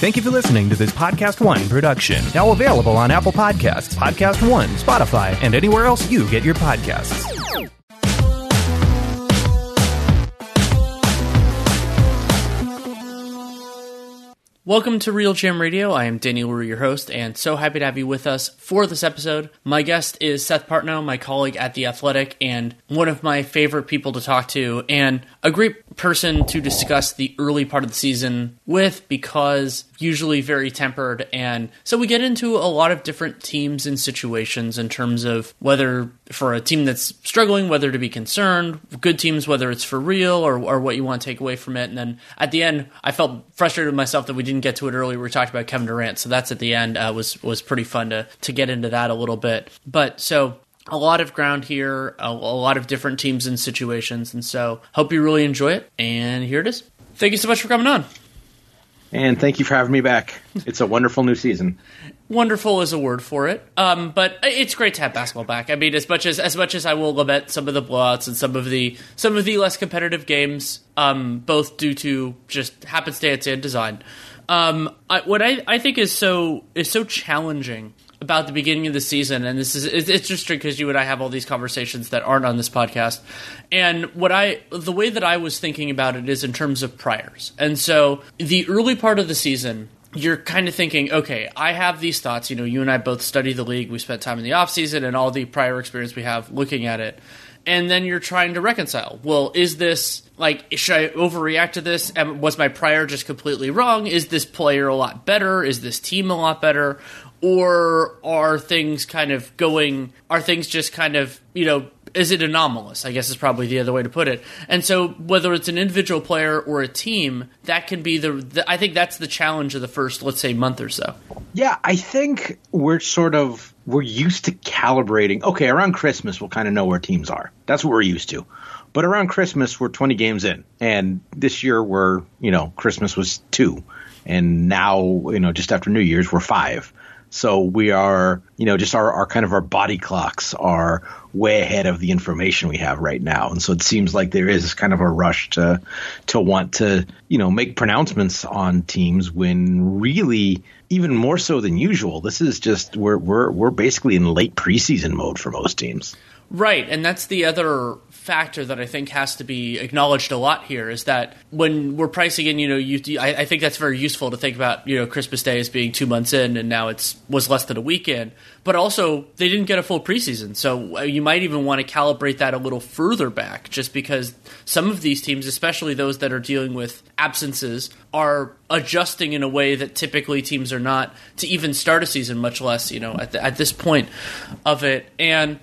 Thank you for listening to this Podcast One production. Now available on Apple Podcasts, Podcast One, Spotify, and anywhere else you get your podcasts. Welcome to RealGM Radio. I am Danny Leroux, your host, and so happy to have you with us for this episode. My guest is Seth Partnow, my colleague at The Athletic, and one of my favorite people to talk to, and a great person to discuss the early part of the season with because usually very tempered. And so we get into a lot of different teams and situations in terms of whether for a team that's struggling, whether to be concerned, good teams, whether it's for real or, or what you want to take away from it. And then at the end, I felt frustrated with myself that we didn't get to it earlier. We talked about Kevin Durant, so that's at the end uh, was was pretty fun to to get into that a little bit. But so a lot of ground here, a, a, lot of different teams and situations, and so hope you really enjoy it. And here it is. Thank you so much for coming on. And thank you for having me back. It's a wonderful new season. Wonderful is a word for it, um, but it's great to have basketball back. I mean, as much as as much as I will lament some of the blowouts and some of the some of the less competitive games, um, both due to just happenstance and design. Um, I, what I, I think is so is so challenging about the beginning of the season, and this is it's interesting because you and I have all these conversations that aren't on this podcast. And what I the way that I was thinking about it is in terms of priors, and so the early part of the season. You're kind of thinking, okay, I have these thoughts. You know, you and I both study the league. We spent time in the off season and all the prior experience we have looking at it and then you're trying to reconcile. Well, is this like should I overreact to this? Was my prior just completely wrong? Is this player a lot better? Is this team a lot better? Or are things kind of going? Are things just kind of you know? Is it anomalous? I guess is probably the other way to put it. And so, whether it's an individual player or a team, that can be the, the I think that's the challenge of the first, let's say, month or so. Yeah, I think we're sort of we're used to calibrating. Okay, around Christmas, we'll kind of know where teams are. That's what we're used to. But around Christmas, we're 20 games in, and this year we're you know Christmas was two, and now you know just after New Year's we're five. So we are, you know, just our, our kind of our body clocks are way ahead of the information we have right now. And so it seems like there is kind of a rush to to want to, you know, make pronouncements on teams when really even more so than usual, this is just we're we're we're basically in late preseason mode for most teams. Right, and that's the other factor that I think has to be acknowledged a lot here is that when we're pricing in, you know, you, I, I, think that's very useful to think about, you know, Christmas Day as being two months in, and now it's was less than a weekend. But also, they didn't get a full preseason, so uh, you might even want to calibrate that a little further back, just because some of these teams, especially those that are dealing with absences, are adjusting in a way that typically teams are not to even start a season, much less, you know, at, the, at this point of it, and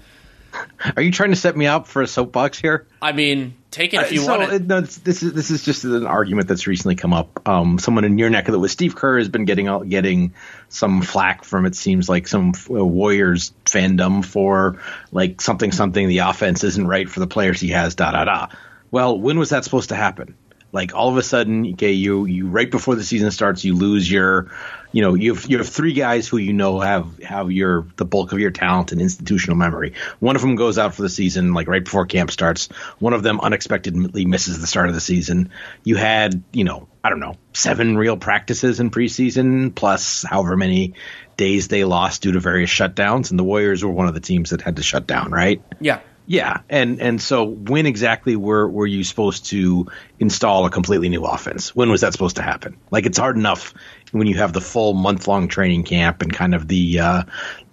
are you trying to set me up for a soapbox here? I mean, take it if you uh, so, want it. No, this is this is just an argument that's recently come up. Um, someone in your neck of the woods, Steve Kerr, has been getting getting some flack from it seems like some uh, Warriors fandom for like something something the offense isn't right for the players he has. Da da da. Well, when was that supposed to happen? Like all of a sudden, okay, you you right before the season starts, you lose your, you know, you have you have three guys who you know have have your the bulk of your talent and institutional memory. One of them goes out for the season, like right before camp starts. One of them unexpectedly misses the start of the season. You had, you know, I don't know, seven real practices in preseason, plus however many days they lost due to various shutdowns, and the Warriors were one of the teams that had to shut down, right? Yeah. Yeah, and and so when exactly were were you supposed to install a completely new offense? When was that supposed to happen? Like it's hard enough when you have the full month long training camp and kind of the uh,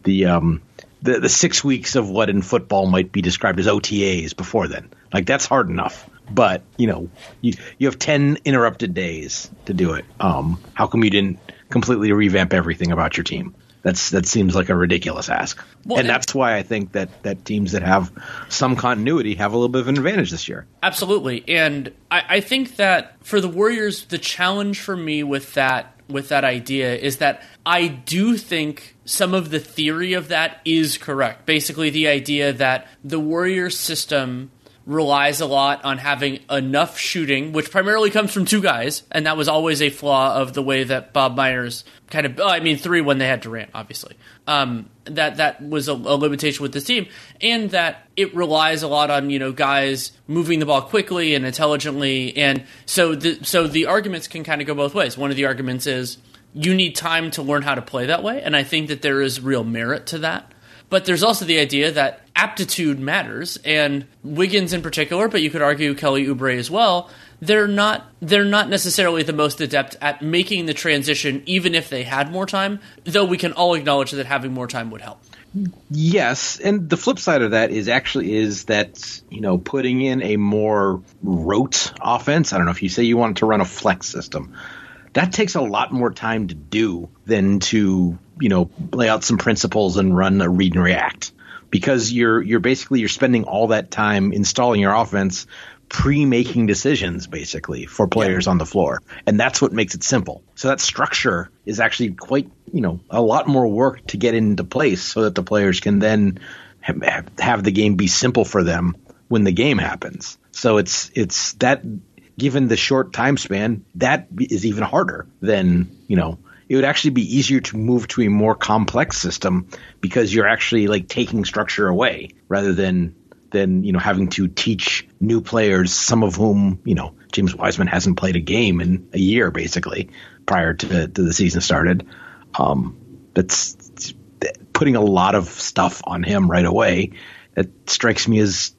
the um the the six weeks of what in football might be described as OTAs before then. Like that's hard enough. But you know, you you have ten interrupted days to do it. Um, how come you didn't completely revamp everything about your team? That's that seems like a ridiculous ask, well, and, and that's why I think that that teams that have some continuity have a little bit of an advantage this year. Absolutely, and I, I think that for the Warriors, the challenge for me with that with that idea is that I do think some of the theory of that is correct. Basically, the idea that the Warriors system relies a lot on having enough shooting, which primarily comes from two guys, and that was always a flaw of the way that Bob Myers kind of. Oh, I mean, three when they had Durant, obviously. Um, that that was a, a, limitation with this team, and that it relies a lot on you know guys moving the ball quickly and intelligently, and so the so the arguments can kind of go both ways. One of the arguments is you need time to learn how to play that way, and I think that there is real merit to that. But there's also the idea that aptitude matters, and Wiggins in particular, but you could argue Kelly Oubre as well. They're not they're not necessarily the most adept at making the transition, even if they had more time. Though we can all acknowledge that having more time would help. Yes, and the flip side of that is actually is that you know putting in a more rote offense. I don't know if you say you wanted to run a flex system, that takes a lot more time to do than to you know lay out some principles and run a read and react. Because you're you're basically you're spending all that time installing your offense pre-making decisions basically for players yeah. on the floor. And that's what makes it simple. So that structure is actually quite you know a lot more work to get into place so that the players can then ha- have the game be simple for them when the game happens. So it's it's that given the short time span that is even harder than you know it would actually be easier to move to a more complex system because you're actually like taking structure away rather than than you know having to teach new players, some of whom you know James Wiseman hasn't played a game in a year basically prior to, to the season started. Um, that's putting a lot of stuff on him right away. That strikes me as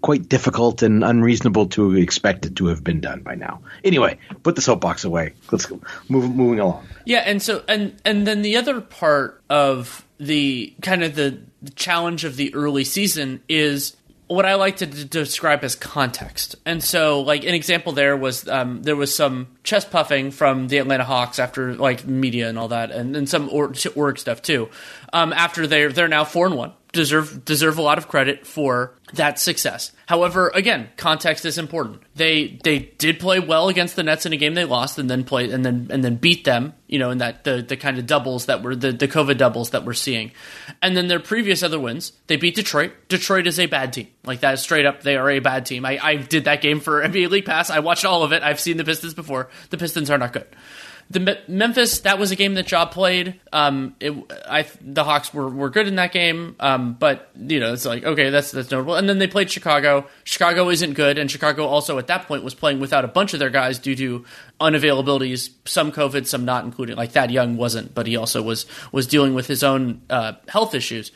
quite difficult and unreasonable to expect it to have been done by now. Anyway, put the soapbox away. Let's go. Move, moving along. Yeah, and so and and then the other part of the kind of the, the challenge of the early season is what I like to d- describe as context. And so, like an example there was um, there was some chest puffing from the Atlanta Hawks after like media and all that, and, and some org, org stuff too. Um, after they're they're now four and one, deserve deserve a lot of credit for that success. However, again, context is important. They they did play well against the Nets in a game they lost, and then play and then and then beat them. You know, in that the the kind of doubles that were the the COVID doubles that we're seeing, and then their previous other wins, they beat Detroit. Detroit is a bad team, like that is straight up. They are a bad team. I I did that game for NBA League Pass. I watched all of it. I've seen the Pistons before. The Pistons are not good the Memphis that was a game that Ja played. Um, it, I the Hawks were, were good in that game, um, but you know it's like okay, that's that's notable. And then they played Chicago. Chicago isn't good, and Chicago also at that point was playing without a bunch of their guys due to unavailabilities, some COVID, some not, including like Thad Young wasn't, but he also was was dealing with his own uh, health issues,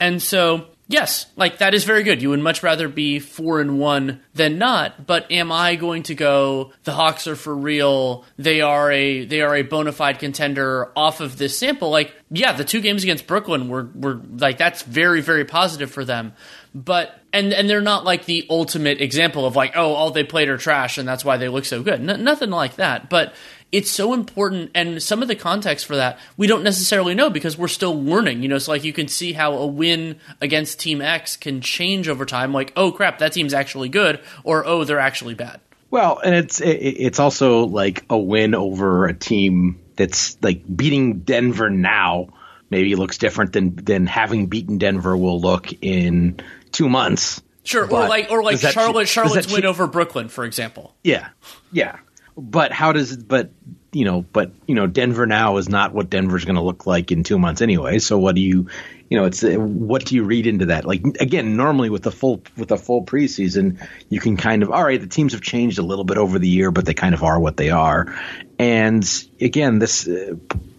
and so Yes, like that is very good. You would much rather be four and one than not. But am I going to go? The Hawks are for real. They are a they are a bona fide contender off of this sample. Like, yeah, the two games against Brooklyn were were like that's very very positive for them. But and and they're not like the ultimate example of like oh all they played are trash and that's why they look so good. N- nothing like that. But it's so important and some of the context for that we don't necessarily know because we're still learning you know? So like you can see how a win against team x can change over time like oh crap that team's actually good or oh they're actually bad. Well and it's it's also like a win over a team that's like beating denver now maybe looks different than than having beaten denver will look in two months. Sure, or like or like Charlotte Charlotte's win over Brooklyn, for example. Yeah, yeah but how does but you know but you know Denver now is not what Denver's going to look like in two months anyway. So what do you you know it's what do you read into that? Like again, normally with the full with a full preseason, you can kind of all right. The teams have changed a little bit over the year, but they kind of are what they are. And again, this uh,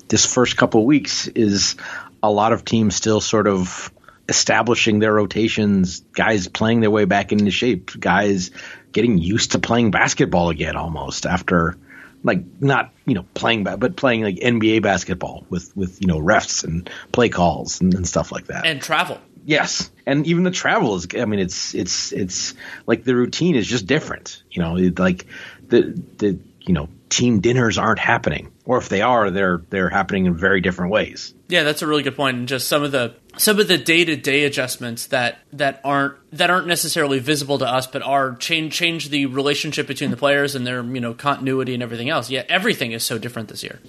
this first couple weeks is a lot of teams still sort of establishing their rotations, guys playing their way back into shape, guys getting used to playing basketball again almost after like not you know playing but playing like NBA basketball with with you know refs and play calls and, and, stuff like that and travel. Yes, and even the travel is. I mean, it's it's it's like the routine is just different. You know, like the the you know team dinners aren't happening, or if they are, they're they're happening in very different ways. Yeah, that's a really good point. And just some of the some of the day to day adjustments that that aren't that aren't necessarily visible to us, but are change change the relationship between the players and their you know continuity and everything else. Yeah, everything is so different this year.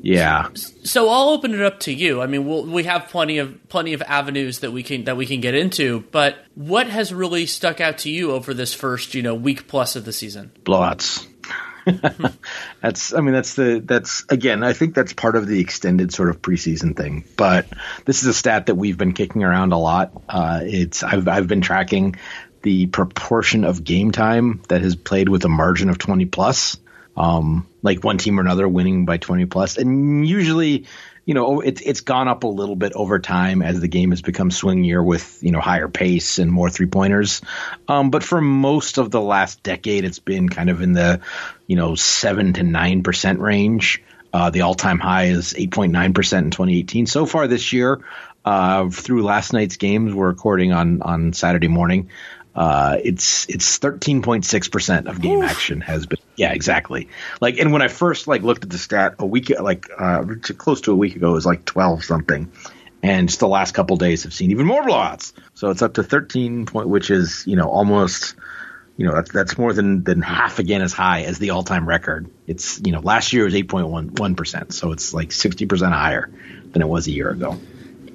Yeah. So I'll open it up to you. I mean, we'll, we have plenty of plenty of avenues that we can that we can get into. But what has really stuck out to you over this first you know week plus of the season? Blowouts. that's I mean that's the that's again I think that's part of the extended sort of preseason thing. But this is a stat that we've been kicking around a lot. Uh, it's I've I've been tracking the proportion of game time that has played with a margin of 20 plus um, like one team or another winning by 20. And usually, you know, it's it's gone up a little bit over time as the game has become swingier with you know higher pace and more three pointers. Um, but for most of the last decade, it's been kind of in the you know seven to nine percent range. Uh, the all-time high is 8.9% in 2018. So far this year, uh, through last night's games, we're recording on on Saturday morning. Uh, it's it's 13.6 percent of game Oof. action has been yeah exactly. Like and when I first like looked at the stat a week like uh, close to a week ago it was like 12 something. And just the last couple days have seen even more blowouts. So it's up to 13 point which is you know almost you know that's that's more than than half again as high as the all time record. It's you know last year was 8.1 percent. So it's like 60 percent higher than it was a year ago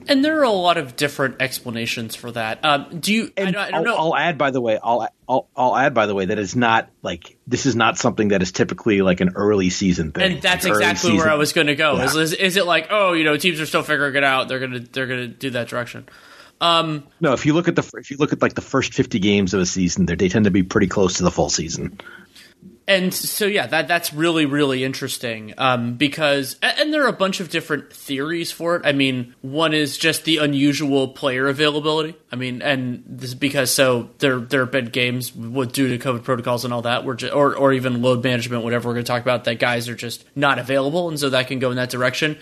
and there are a lot of different explanations for that. Um, do you? I, I, don't I'll, know. I'll add, by the way, I'll, I'll I'll add, by the way, that is not like this is not something that is typically like an early season thing. And that's like exactly where I was going to go. Yeah. Is, is, is it like, oh, you know, teams are still figuring it out? They're gonna they're gonna do that direction. Um, no, if you look at the if you look at like the first fifty games of a season, they tend to be pretty close to the full season and so yeah that that's really really interesting um, because and there are a bunch of different theories for it. I mean one is just the unusual player availability. I mean and this is because so there there have been games with due to covid protocols and all that just, or or even load management whatever we're going to talk about that guys are just not available and so that can go in that direction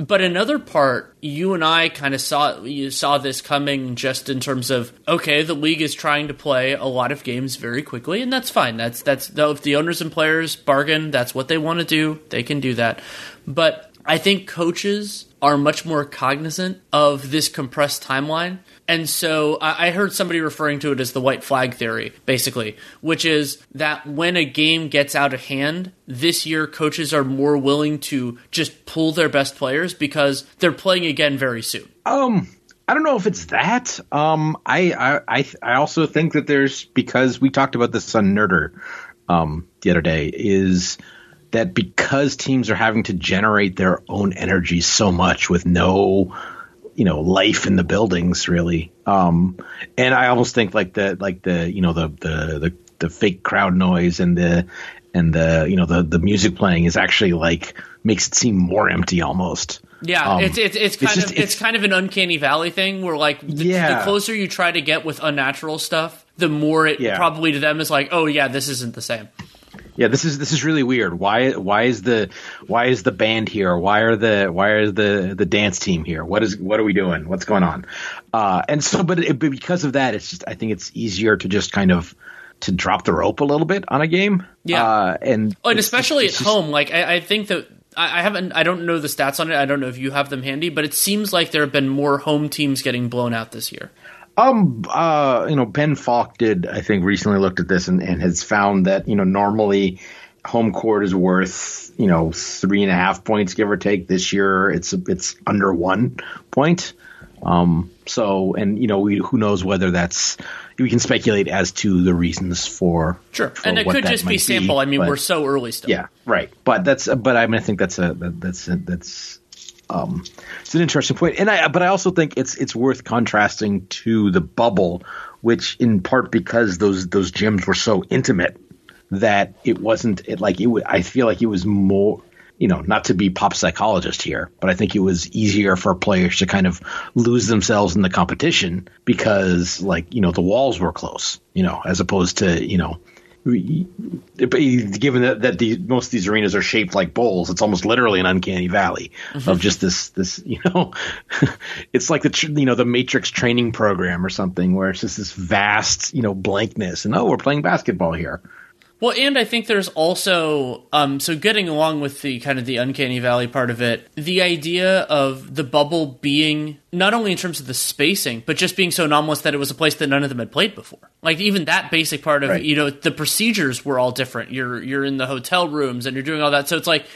but another part, you and I kind of saw you saw this coming just in terms of okay, the league is trying to play a lot of games very quickly, and that's fine. That's that's though if the owners and players bargain, that's what they want to do. They can do that. But I think coaches are much more cognizant of this compressed timeline. And so I heard somebody referring to it as the white flag theory, basically, which is that when a game gets out of hand, this year coaches are more willing to just pull their best players because they're playing again very soon. Um, I don't know if it's that. Um, I, I, I also think that there's because we talked about this on Nerder um, the other day is that because teams are having to generate their own energy so much with no you know life in the buildings really um and i almost think like the like the you know the the the, the fake crowd noise and the and the you know the the music playing is actually like makes it seem more empty almost yeah, um, it's, it's it's kind it's just, of it's, it's, kind of an uncanny valley thing where like the, yeah. the closer you try to get with unnatural stuff, the more it yeah. probably to them is like, oh yeah, this isn't the same yeah, this is this is really weird. Why why is the why is the band here? Why are the why are the the dance team here? What is what are we doing? What's going on? Uh, and so, but, it, but because of that, it's just I think it's easier to just kind of to drop the rope a little bit on a game. Yeah, uh, and oh, and especially at just, home. Like I, I think that I haven't. I don't know the stats on it. I don't know if you have them handy, but it seems like there have been more home teams getting blown out this year. Um, uh, you know, Ben Falk did, I think, recently looked at this and, and has found that, you know, normally home court is worth, you know, three and a half points, give or take. This year, it's it's under one point. Um, so, and you know, we, who knows whether that's we can speculate as to the reasons for sure, for and it could just be sample. I mean, but, we're so early still. Yeah, right. But that's but I mean, I think that's a that's a, that's um, it's an interesting point, and I but I also think it's it's worth contrasting to the bubble, which in part because those those gyms were so intimate that it wasn't it like it. I feel like it was more you know, not to be pop psychologist here, but I think it was easier for players to kind of lose themselves in the competition because, like, you know, the walls were close, you know, as opposed to, you know, given that, that the, most of these arenas are shaped like bowls, it's almost literally an uncanny valley mm-hmm. of just this, this, you know, it's like the, you know, the Matrix training program or something where it's just this vast, you know, blankness and, oh, we're playing basketball here. Well, and I think there's also um, so getting along with the kind of the uncanny valley part of it, the idea of the bubble being not only in terms of the spacing, but just being so anomalous that it was a place that none of them had played before. Like even that basic part of right. you know the procedures were all different. You're you're in the hotel rooms and you're doing all that, so it's like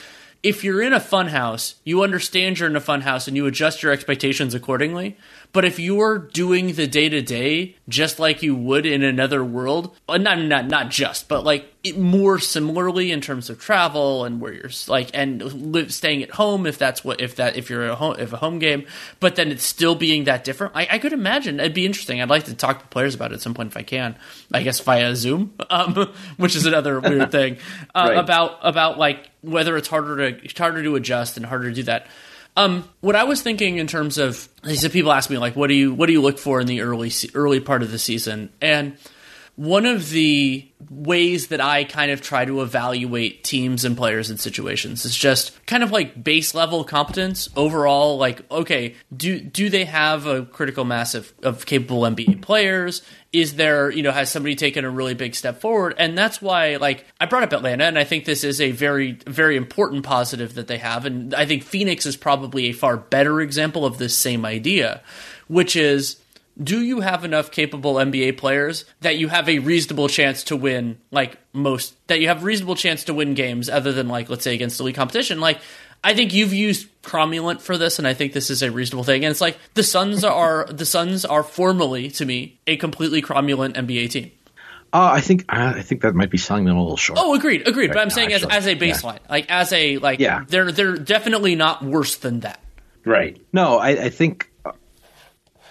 if you're in a fun house, you understand you're in a fun house and you adjust your expectations accordingly. But if you're doing the day to day just like you would in another world, uh, not not not just, but like it, more similarly in terms of travel and where you're like and live, staying at home if that's what if that if you're a home if a home game, but then it's still being that different. I, I could imagine it'd be interesting. I'd like to talk to players about it at some point if I can. I guess via Zoom, um, which is another weird thing uh, Right. about about like whether it's harder to it's harder to adjust and harder to do that. Um, what I was thinking in terms of, he said people ask me like, what do you what do you look for in the early early part of the season? And one of the ways that I kind of try to evaluate teams and players and situations is just kind of like base level competence overall. Like, okay, do do they have a critical mass of, of capable NBA players? Is there, you know, has somebody taken a really big step forward? And that's why, like, I brought up Atlanta, and I think this is a very, very important positive that they have. And I think Phoenix is probably a far better example of this same idea, which is do you have enough capable NBA players that you have a reasonable chance to win like most that you have a reasonable chance to win games other than like let's say against elite competition like I think you've used cromulent for this and I think this is a reasonable thing and it's like the Suns are the Suns are formally to me a completely cromulent NBA team. Uh, I think I think that might be selling them a little short. Oh, agreed, agreed. But I'm Right, saying as, actually, as a yeah. baseline, like as a like, Yeah. they're they're definitely not worse than that. Right. No, I, I think uh,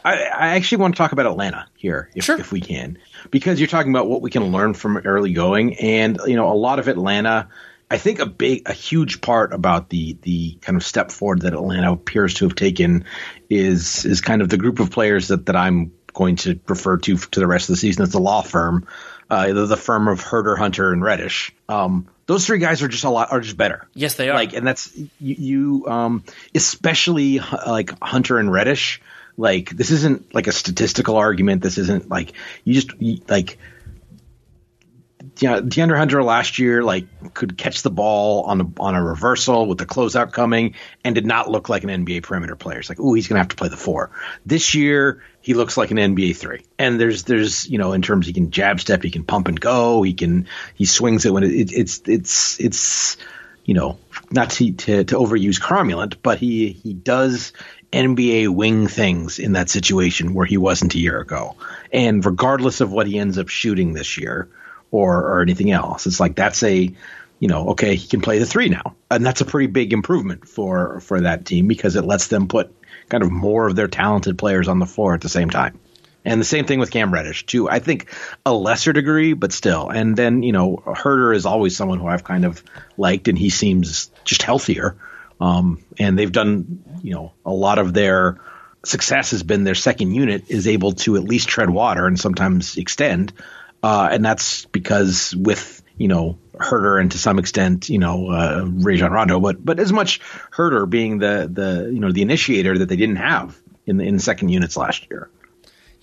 I, I actually want to talk about Atlanta here, if, Sure. if we can, because you're talking about what we can learn from early going, and you know, a lot of Atlanta. I think a big, a huge part about the the kind of step forward that Atlanta appears to have taken is is kind of the group of players that that I'm going to refer to to the rest of the season as the law firm, uh, the, the firm of Huerter, Hunter, and Reddish. Um, those three guys are just a lot are just better. Yes, they are. Like, and that's you, you um, especially uh, like Hunter and Reddish. Like, this isn't like a statistical argument. This isn't like you just you, like. Yeah, DeAndre Hunter last year like could catch the ball on a on a reversal with the closeout coming and did not look like an NBA perimeter player. It's like, oh, he's gonna have to play the four. This year he looks like an NBA three. And there's there's you know in terms he can jab step, he can pump and go, he can he swings it when it, it, it's it's it's you know not to, to to overuse cromulent, but he he does NBA wing things in that situation where he wasn't a year ago. And regardless of what he ends up shooting this year or or anything else, it's like that's a you know okay he can play the three now, and that's a pretty big improvement for for that team because it lets them put kind of more of their talented players on the floor at the same time. And the same thing with Cam Reddish too. I think a lesser degree, but still. And then you know Huerter is always someone who I've kind of liked, and he seems just healthier. Um, and they've done you know a lot of their success has been their second unit is able to at least tread water and sometimes extend, uh, and that's because with you know Huerter and to some extent you know uh, Rajon Rondo, but but as much Huerter being the the you know the initiator that they didn't have in the in second units last year.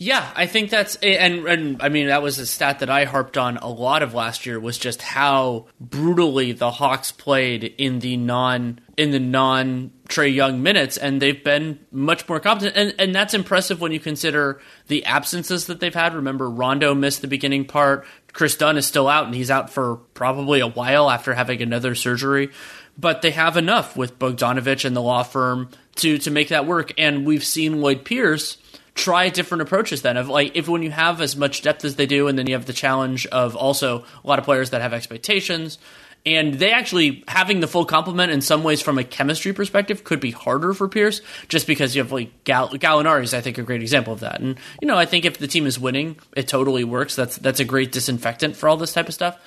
Yeah, I think that's and and I mean that was a stat that I harped on a lot of last year was just how brutally the Hawks played in the non in the non Trae Young minutes, and they've been much more competent, and and that's impressive when you consider the absences that they've had. Remember, Rondo missed the beginning part. Kris Dunn is still out, and he's out for probably a while after having another surgery. But they have enough with Bogdanovich and the law firm to to make that work, and we've seen Lloyd Pierce try different approaches then of like if when you have as much depth as they do and then you have the challenge of also a lot of players that have expectations and they actually having the full complement in some ways from a chemistry perspective could be harder for Pierce just because you have like Gal- Gallinari is I think a great example of that. And you know I think if the team is winning it totally works. That's that's a great disinfectant for all this type of stuff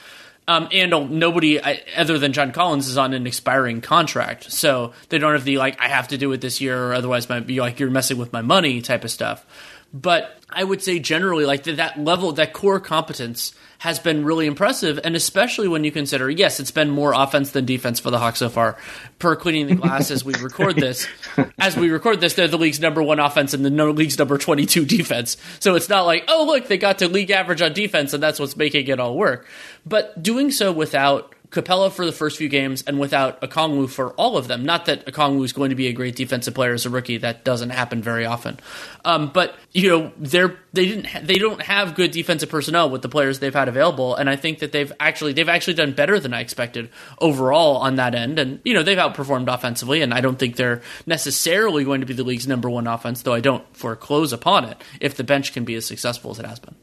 um, and nobody other than John Collins is on an expiring contract, so they don't have the like I have to do it this year, or otherwise my be like you're messing with my money type of stuff. But I would say generally, like that level, that core competence has been really impressive, and especially when you consider, yes, it's been more offense than defense for the Hawks so far. Per cleaning the glass as we record this, as we record this, they're the league's number one offense and the no league's number twenty-two defense. So it's not like, oh look, they got to league average on defense, and that's what's making it all work. But doing so without Capela for the first few games and without Okongwu for all of them. Not that Okongwu is going to be a great defensive player as a rookie. That doesn't happen very often. Um, but you know, they're they didn't ha- they don't have good defensive personnel with the players they've had available, and I think that they've actually they've actually done better than I expected overall on that end. And you know, they've outperformed offensively, and I don't think they're necessarily going to be the league's number one offense, though I don't foreclose upon it if the bench can be as successful as it has been.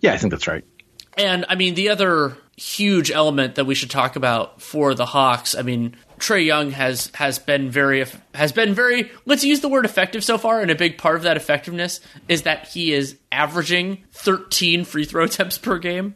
Yeah, I think that's right. And I mean, the other huge element that we should talk about for the Hawks, I mean, Trae Young has has been very has been very let's use the word effective so far, and a big part of that effectiveness is that he is averaging 13 free throw attempts per game.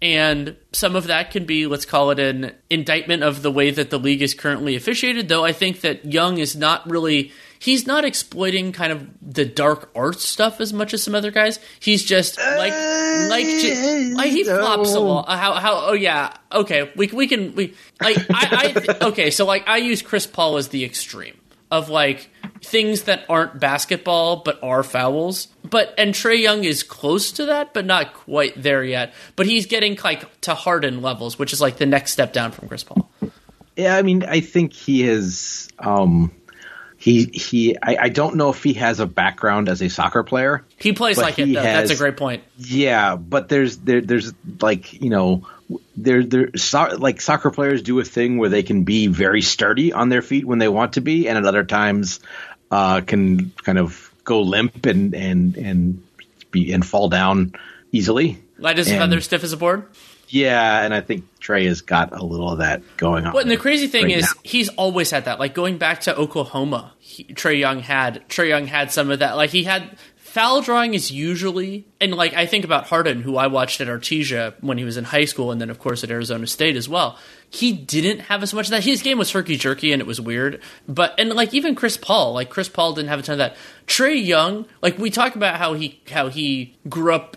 And some of that can be, let's call it an indictment of the way that the league is currently officiated, though I think that Young is not really he's not exploiting kind of the dark arts stuff as much as some other guys. He's just like like, just, like he flops a lot. How how oh yeah okay we we can we like I, I okay so like I use Chris Paul as the extreme of like things that aren't basketball but are fouls. But and Trae Young is close to that, but not quite there yet. But he's getting like to Harden levels, which is like the next step down from Chris Paul. Yeah, I mean, I think he is. Um, he he. I, I don't know if he has a background as a soccer player. He plays like it. Though. Has, That's a great point. Yeah, but there's there there's like you know there there so, like soccer players do a thing where they can be very sturdy on their feet when they want to be, and at other times uh, can kind of go limp and and and be and fall down easily. Light as a feather, stiff as a board. Yeah, and I think Trae has got a little of that going on. But the crazy thing right is, now. he's always had that. Like going back to Oklahoma, he, Trae Young had Trae Young had some of that. Like he had foul drawing is usually and like I think about Harden, who I watched at Artesia when he was in high school, and then of course at Arizona State as well. He didn't have as much of that. His game was herky jerky and it was weird. But and like even Chris Paul, like Chris Paul didn't have a ton of that. Trae Young, like we talk about how he how he grew up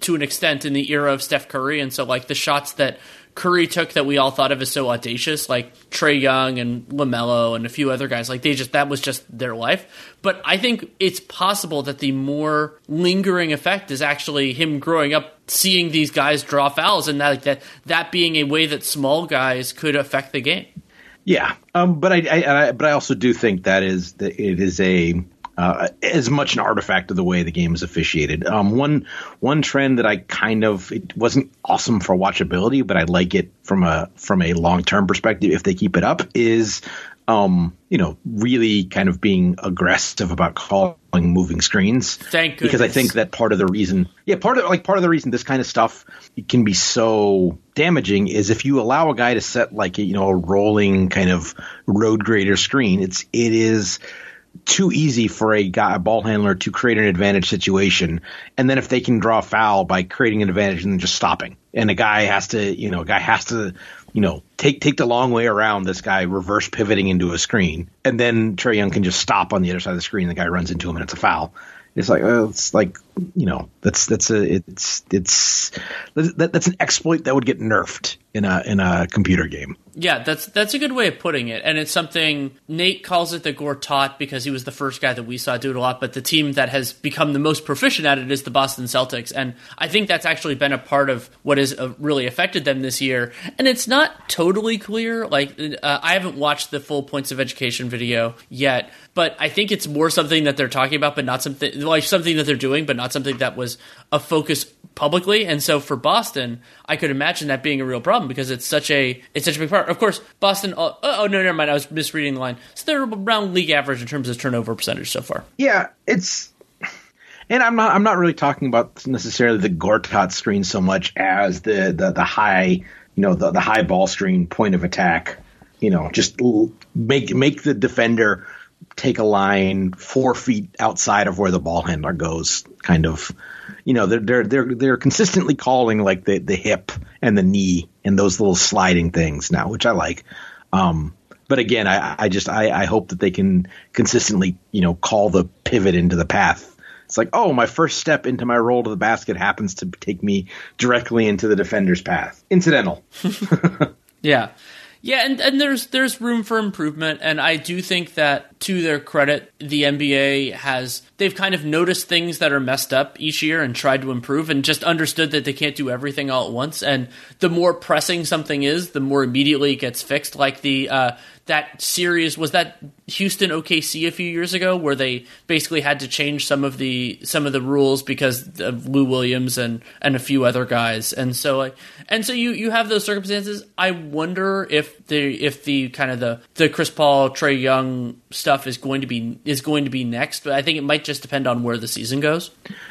to an extent in the era of Steph Curry, and so like the shots that Curry took that we all thought of as so audacious, like Trae Young and LaMelo and a few other guys. Like they just that was just their life. But I think it's possible that the more lingering effect is actually him growing up seeing these guys draw fouls and that that that being a way that small guys could affect the game. Yeah, um, but I, I, I, but I also do think that is that it is a uh, as much an artifact of the way the game is officiated. Um, one one trend that I kind of it wasn't awesome for watchability, but I like it from a from a long term perspective. If they keep it up, is um, you know really kind of being aggressive about calling moving screens. Thank goodness. Because I think that part of the reason, yeah, part of like part of the reason this kind of stuff can be so damaging is if you allow a guy to set like a, you know a rolling kind of road grader screen. It's it is too easy for a guy, a ball handler to create an advantage situation. And then if they can draw foul by creating an advantage and then just stopping, and a guy has to, you know, a guy has to, you know, take take the long way around this guy reverse pivoting into a screen, and then Trae Young can just stop on the other side of the screen. The guy runs into him and it's a foul. It's like uh, it's like you know that's that's a it's it's that, that's an exploit that would get nerfed in a in a computer game. Yeah, that's that's a good way of putting it, and it's something Nate calls it the Gortat because he was the first guy that we saw do it a lot. But the team that has become the most proficient at it is the Boston Celtics, and I think that's actually been a part of what has uh, really affected them this year. And it's not totally clear. Like uh, I haven't watched the full points of education video yet, but I think it's more something that they're talking about, but not something like something that they're doing, but not something that was a focus publicly. And so for Boston, I could imagine that being a real problem because it's such a it's such a big part. Of course, Boston. Oh, oh no, never mind. I was misreading the line. So they're around league average in terms of turnover percentage so far. Yeah, it's. And I'm not. I'm not really talking about necessarily the Gortat screen so much as the the, the high, you know, the, the high ball screen point of attack. You know, just make make the defender take a line four feet outside of where the ball handler goes, kind of. You know, they're they're they're they're consistently calling like the the hip and the knee and those little sliding things now, which I like. Um, but again, I, I just I, I hope that they can consistently, you know, call the pivot into the path. It's like, oh, my first step into my roll to the basket happens to take me directly into the defender's path. Incidental. yeah. Yeah, and, and there's there's room for improvement, and I do think that to their credit, the NBA has they've kind of noticed things that are messed up each year and tried to improve, and just understood that they can't do everything all at once. And the more pressing something is, the more immediately it gets fixed. Like the uh, that series was that Houston OKC a few years ago, where they basically had to change some of the some of the rules because of Lou Williams and and a few other guys, and so like and so you you have those circumstances. I wonder if the if the kind of the the Chris Paul Trae Young stuff is going to be is going to be next, but I think it might just depend on where the season goes.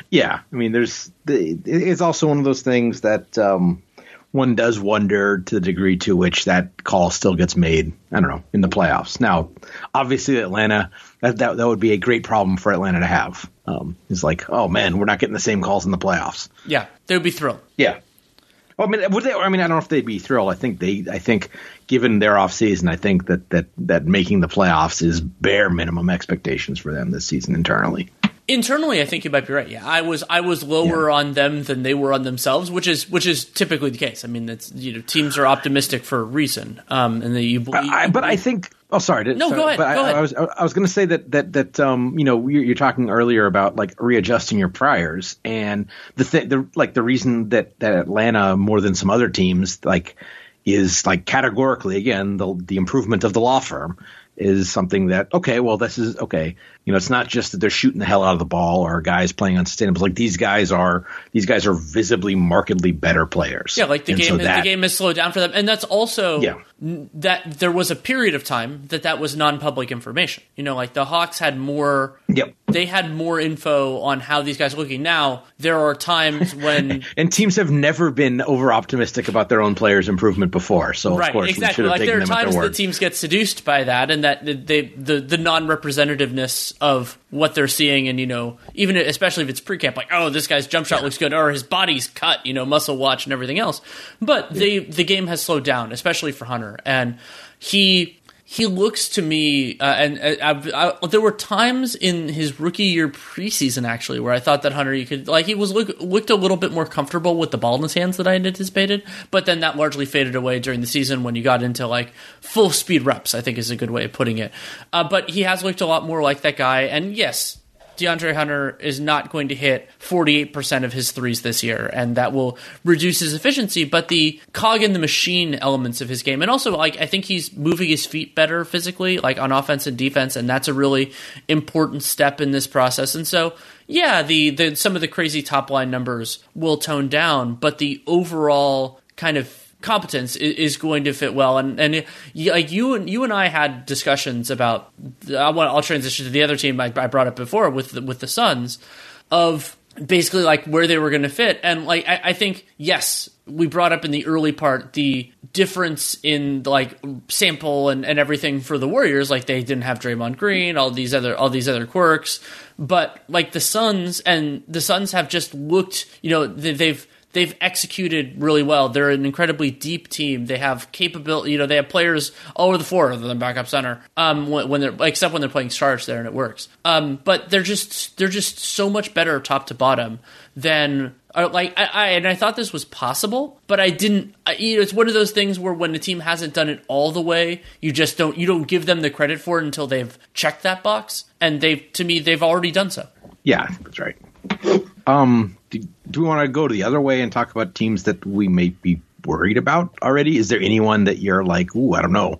Yeah, I mean, there's it's also one of those things that. Um, one does wonder to the degree to which that call still gets made. I don't know in the playoffs. Now, obviously, Atlanta that that, that would be a great problem for Atlanta to have. Um, it's like, oh man, we're not getting the same calls in the playoffs. Yeah, they would be thrilled. Yeah. Well, I mean, would they? I mean, I don't know if they'd be thrilled. I think they. I think, given their off season, I think that that that making the playoffs is bare minimum expectations for them this season internally. Internally, I think you might be right. Yeah, I was I was lower Yeah. on them than they were on themselves, which is which is typically the case. I mean, that's you know teams are optimistic for a reason, um, and that you believe. I, but I think. Oh, sorry. did- No, sorry, go ahead, But I, go ahead. I was I was going to say that that that um you know you're, you're talking earlier about like readjusting your priors and the thing the like the reason that that Atlanta more than some other teams like is like categorically again the the improvement of the law firm is something that okay well this is okay you know it's not just that they're shooting the hell out of the ball or guys playing unsustainable like these guys are these guys are visibly markedly better players Yeah, like the And game, so that- the game has slowed down for them, and that's also Yeah. that there was a period of time that that was non-public information. You know, like the Hawks had more. Yep. They had more info on how these guys are looking. Now there are times when And teams have never been over optimistic about their own players' improvement before. So right, of course we exactly. should have Like taken there are them at times their that teams get seduced by that, and that they the the of what they're seeing, and you know, even especially if it's pre-camp, like oh, this guy's jump shot looks good, or his body's cut, you know, muscle watch and everything else. But the the game has slowed down, especially for Hunter, and he. He looks to me, uh, and uh, I, I, there were times in his rookie year preseason actually where I thought that Hunter, you could like he was look, looked a little bit more comfortable with the ball in his hands than I had anticipated, but then that largely faded away during the season when you got into like full speed reps. I think is a good way of putting it. Uh, but he has looked a lot more like that guy, and yes, DeAndre Hunter is not going to hit 48% of his threes this year, and that will reduce his efficiency. But the cog in the machine elements of his game, and also like I think he's moving his feet better physically, like on offense and defense, and that's a really important step in this process. And so, yeah, the, the some of the crazy top line numbers will tone down, but the overall kind of competence is going to fit well. And and like you and you and I had discussions about I want I'll transition to the other team I, I brought up before with the, with the Suns of basically like where they were going to fit. And like I, I think yes we brought up in the early part the difference in like sample and, and everything for the Warriors. Like they didn't have Draymond Green all these other all these other quirks. But like the Suns and the Suns have just looked you know they've they've executed really well. They're an incredibly deep team. They have capability. You know, they have players all over the floor other than backup center. Um, when, when they're except when they're playing stars there and it works. Um, but they're just they're just so much better top to bottom than. uh, Like I, I and I thought this was possible, but I didn't. I, you know, it's one of those things where when the team hasn't done it all the way, you just don't you don't give them the credit for it until they've checked that box, and they've to me they've already done so. Yeah, that's right. Um, do, do we want to go to the other way and talk about teams that we may be worried about already? Is there anyone that you're like, ooh, I don't know,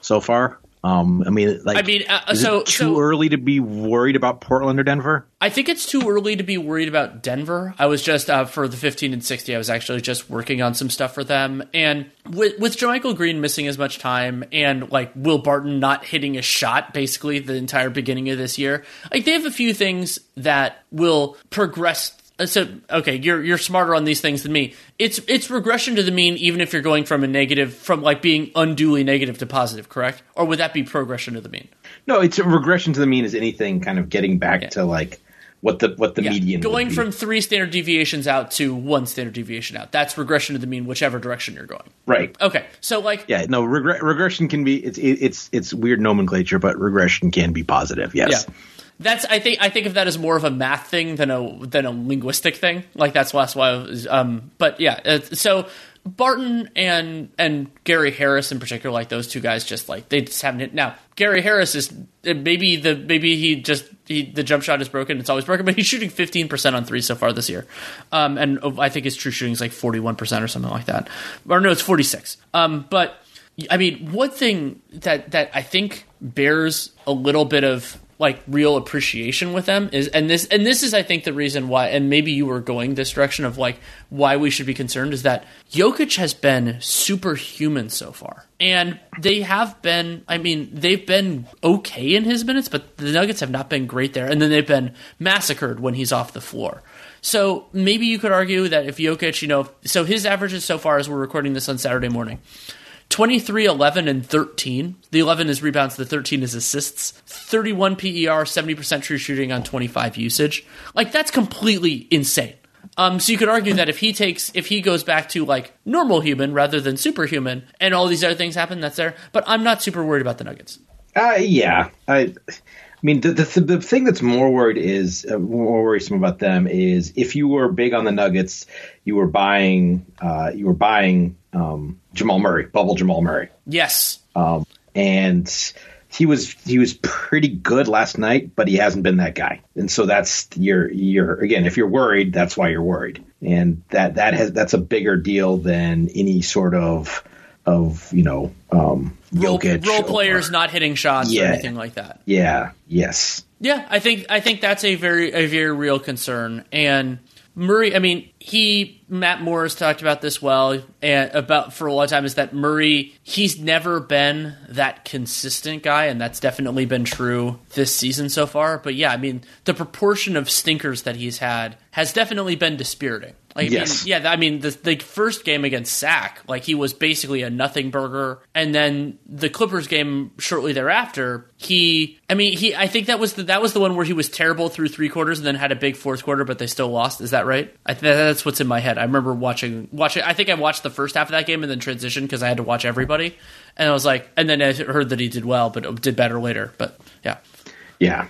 so far? Um, I mean, like, I mean, uh, is so- too so- early to be worried about Portland or Denver? I think it's too early to be worried about Denver. I was just uh, for the 15 and 60. I was actually just working on some stuff for them, and with with JaMychal Green missing as much time and like Will Barton not hitting a shot basically the entire beginning of this year, like they have a few things that will progress. Uh, So okay, you're you're smarter on these things than me. It's it's regression to the mean, even if you're going from a negative, from like being unduly negative to positive, correct? Or would that be progression to the mean? No, it's regression to the mean. Is anything kind of getting back to like what the what the Yeah, median going from three standard deviations out to one standard deviation out. That's regression to the mean, whichever direction you're going. right? Okay, so like, Yeah, no, regre- regression can be it's it's it's weird nomenclature, but regression can be positive. Yes. yeah, that's I think I think of that as more of a math thing than a than a linguistic thing. Like that's less why. Was, um, but yeah, so Barton and and Gary Harris in particular, like those two guys, just like they just haven't hit. Now Gary Harris is maybe the maybe he just he, the jump shot is broken. It's always broken, but he's shooting fifteen percent on three so far this year, um, and I think his true shooting is like forty one percent or something like that. Or no, it's forty six. Um, but I mean, one thing that that I think bears a little bit of like real appreciation with them is and this and this is I think the reason why and maybe you were going this direction of like why we should be concerned is that Jokic has been superhuman so far. And they have been I mean, they've been okay in his minutes, but the Nuggets have not been great there. And then they've been massacred when he's off the floor. So maybe you could argue that if Jokic, you know, so his averages so far as we're recording this on Saturday morning, 23, 11, and 13. The 11 is rebounds, the 13 is assists. 31 PER, 70% true shooting on 25 usage. Like, that's completely insane. Um, so you could argue that if he takes, if he goes back to like normal human rather than superhuman, and all these other things happen, that's there. But I'm not super worried about the Nuggets. Uh, yeah, I, I mean, the, the, the thing that's more worried is uh, more worrisome about them is if you were big on the Nuggets, you were buying, uh, you were buying um, Jamal Murray, bubble Jamal Murray. Yes. Um, and he was he was pretty good last night, but he hasn't been that guy. And so that's your your again, if you're worried, that's why you're worried. And that that has that's a bigger deal than any sort of of you know um, role, role players or, not hitting shots yeah, or anything like that. Yeah. Yes. Yeah, I think I think that's a very a very real concern and Murray, I mean, he Matt Morris talked about this well and about for a long time is that Murray he's never been that consistent guy, and that's definitely been true this season so far. But yeah, I mean, the proportion of stinkers that he's had has definitely been dispiriting. Like, yes. I mean, yeah, I mean the the first game against Sac, like he was basically a nothing burger, and then the Clippers game shortly thereafter, he, I mean, he, I think that was the that was the one where he was terrible through three quarters and then had a big fourth quarter, but they still lost. Is that right? I that's what's in my head. I remember watching watching. I think I watched the first half of that game and then transitioned because I had to watch everybody, and I was like, and then I heard that he did well, but did better later. But yeah, yeah.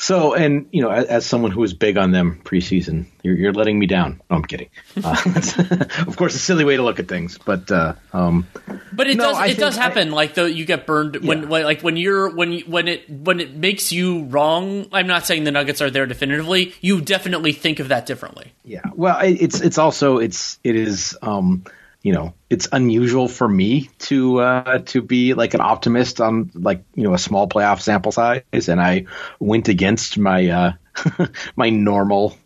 So, and you know, as, as, someone who was big on them preseason, you're, you're letting me down. No, I'm kidding. Uh, of course, a silly way to look at things, but uh, um, but it no, does I it does happen. I, like though you get burned when, yeah. when like when you're when you, when it when it makes you wrong. I'm not saying the Nuggets are there definitively. You definitely think of that differently. Yeah. Well, it's it's also it's it is. Um, you know it's unusual for me to uh, to be like an optimist on like you know a small playoff sample size, and I went against my uh, my normal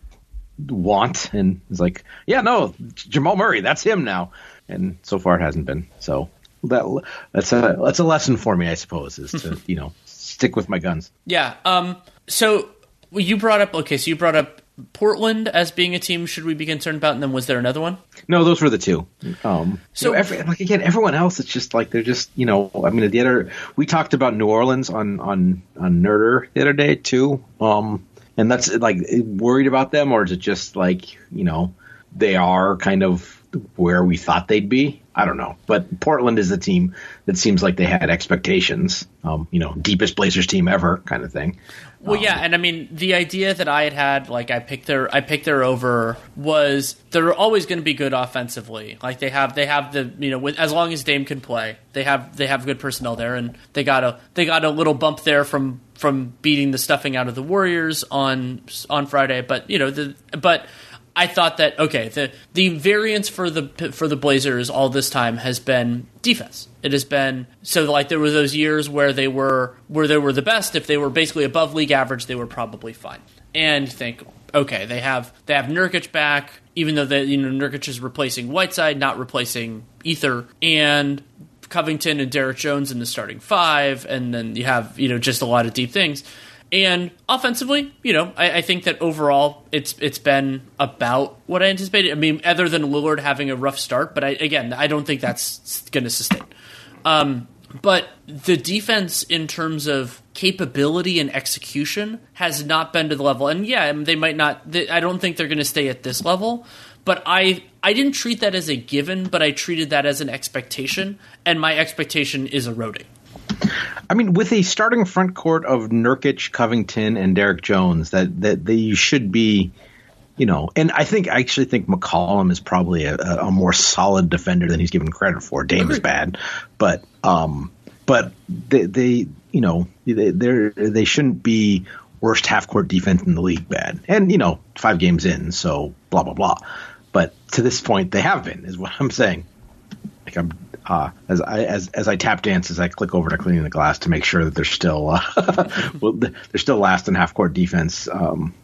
want, and it's like, yeah, no, Jamal Murray, that's him now, and so far it hasn't been. So that that's a that's a lesson for me, I suppose, is to you know stick with my guns. Yeah. Um. So you brought up okay. So you brought up Portland as being a team should we be concerned about? And then was there another one? No, those were the two. Um, so you know, every, like again, everyone else, it's just like they're just you know. I mean, the other we talked about New Orleans on on on Nerder the other day too. Um, and that's like worried about them, or is it just like you know they are kind of where we thought they'd be? I don't know, but Portland is the team that seems like they had expectations. Um, you know, deepest Blazers team ever, kind of thing. Well, yeah, and I mean the idea that I had had, like I picked their, I picked their over was they're always going to be good offensively. Like they have, they have the, you know, with, as long as Dame can play, they have, they have good personnel there, and they got a, they got a little bump there from from beating the stuffing out of the Warriors on on Friday. But you know, the but I thought that okay, the the variance for the for the Blazers all this time has been defense. It has been so like there were those years where they were where they were the best. If they were basically above league average, they were probably fine. And think okay, they have they have Nurkic back, even though they, you know Nurkic is replacing Whiteside, not replacing Ether, and Covington and Derrick Jones in the starting five, and then you have you know just a lot of deep things. And offensively, you know, I, I, think that overall it's it's been about what I anticipated. I mean, other than Lillard having a rough start, but I, again, I don't think that's going to sustain. Um, but the defense, in terms of capability and execution, has not been to the level. And yeah, they might not. They, I don't think they're going to stay at this level. But I I didn't treat that as a given, but I treated that as an expectation, and my expectation is eroding. I mean, with a starting front court of Nurkic, Covington, and Derrick Jones, that that they should be you know, and I think I actually think McCollum is probably a, a more solid defender than he's given credit for. Dame is bad, but um, but they, they you know they they they shouldn't be worst half court defense in the league bad. And you know, five games in, so blah blah blah. But to this point, they have been, is what I'm saying. Like I'm uh, as I as as I tap dance as I click over to cleaning the glass to make sure that they're still uh, well, they're still last in half court defense. Um,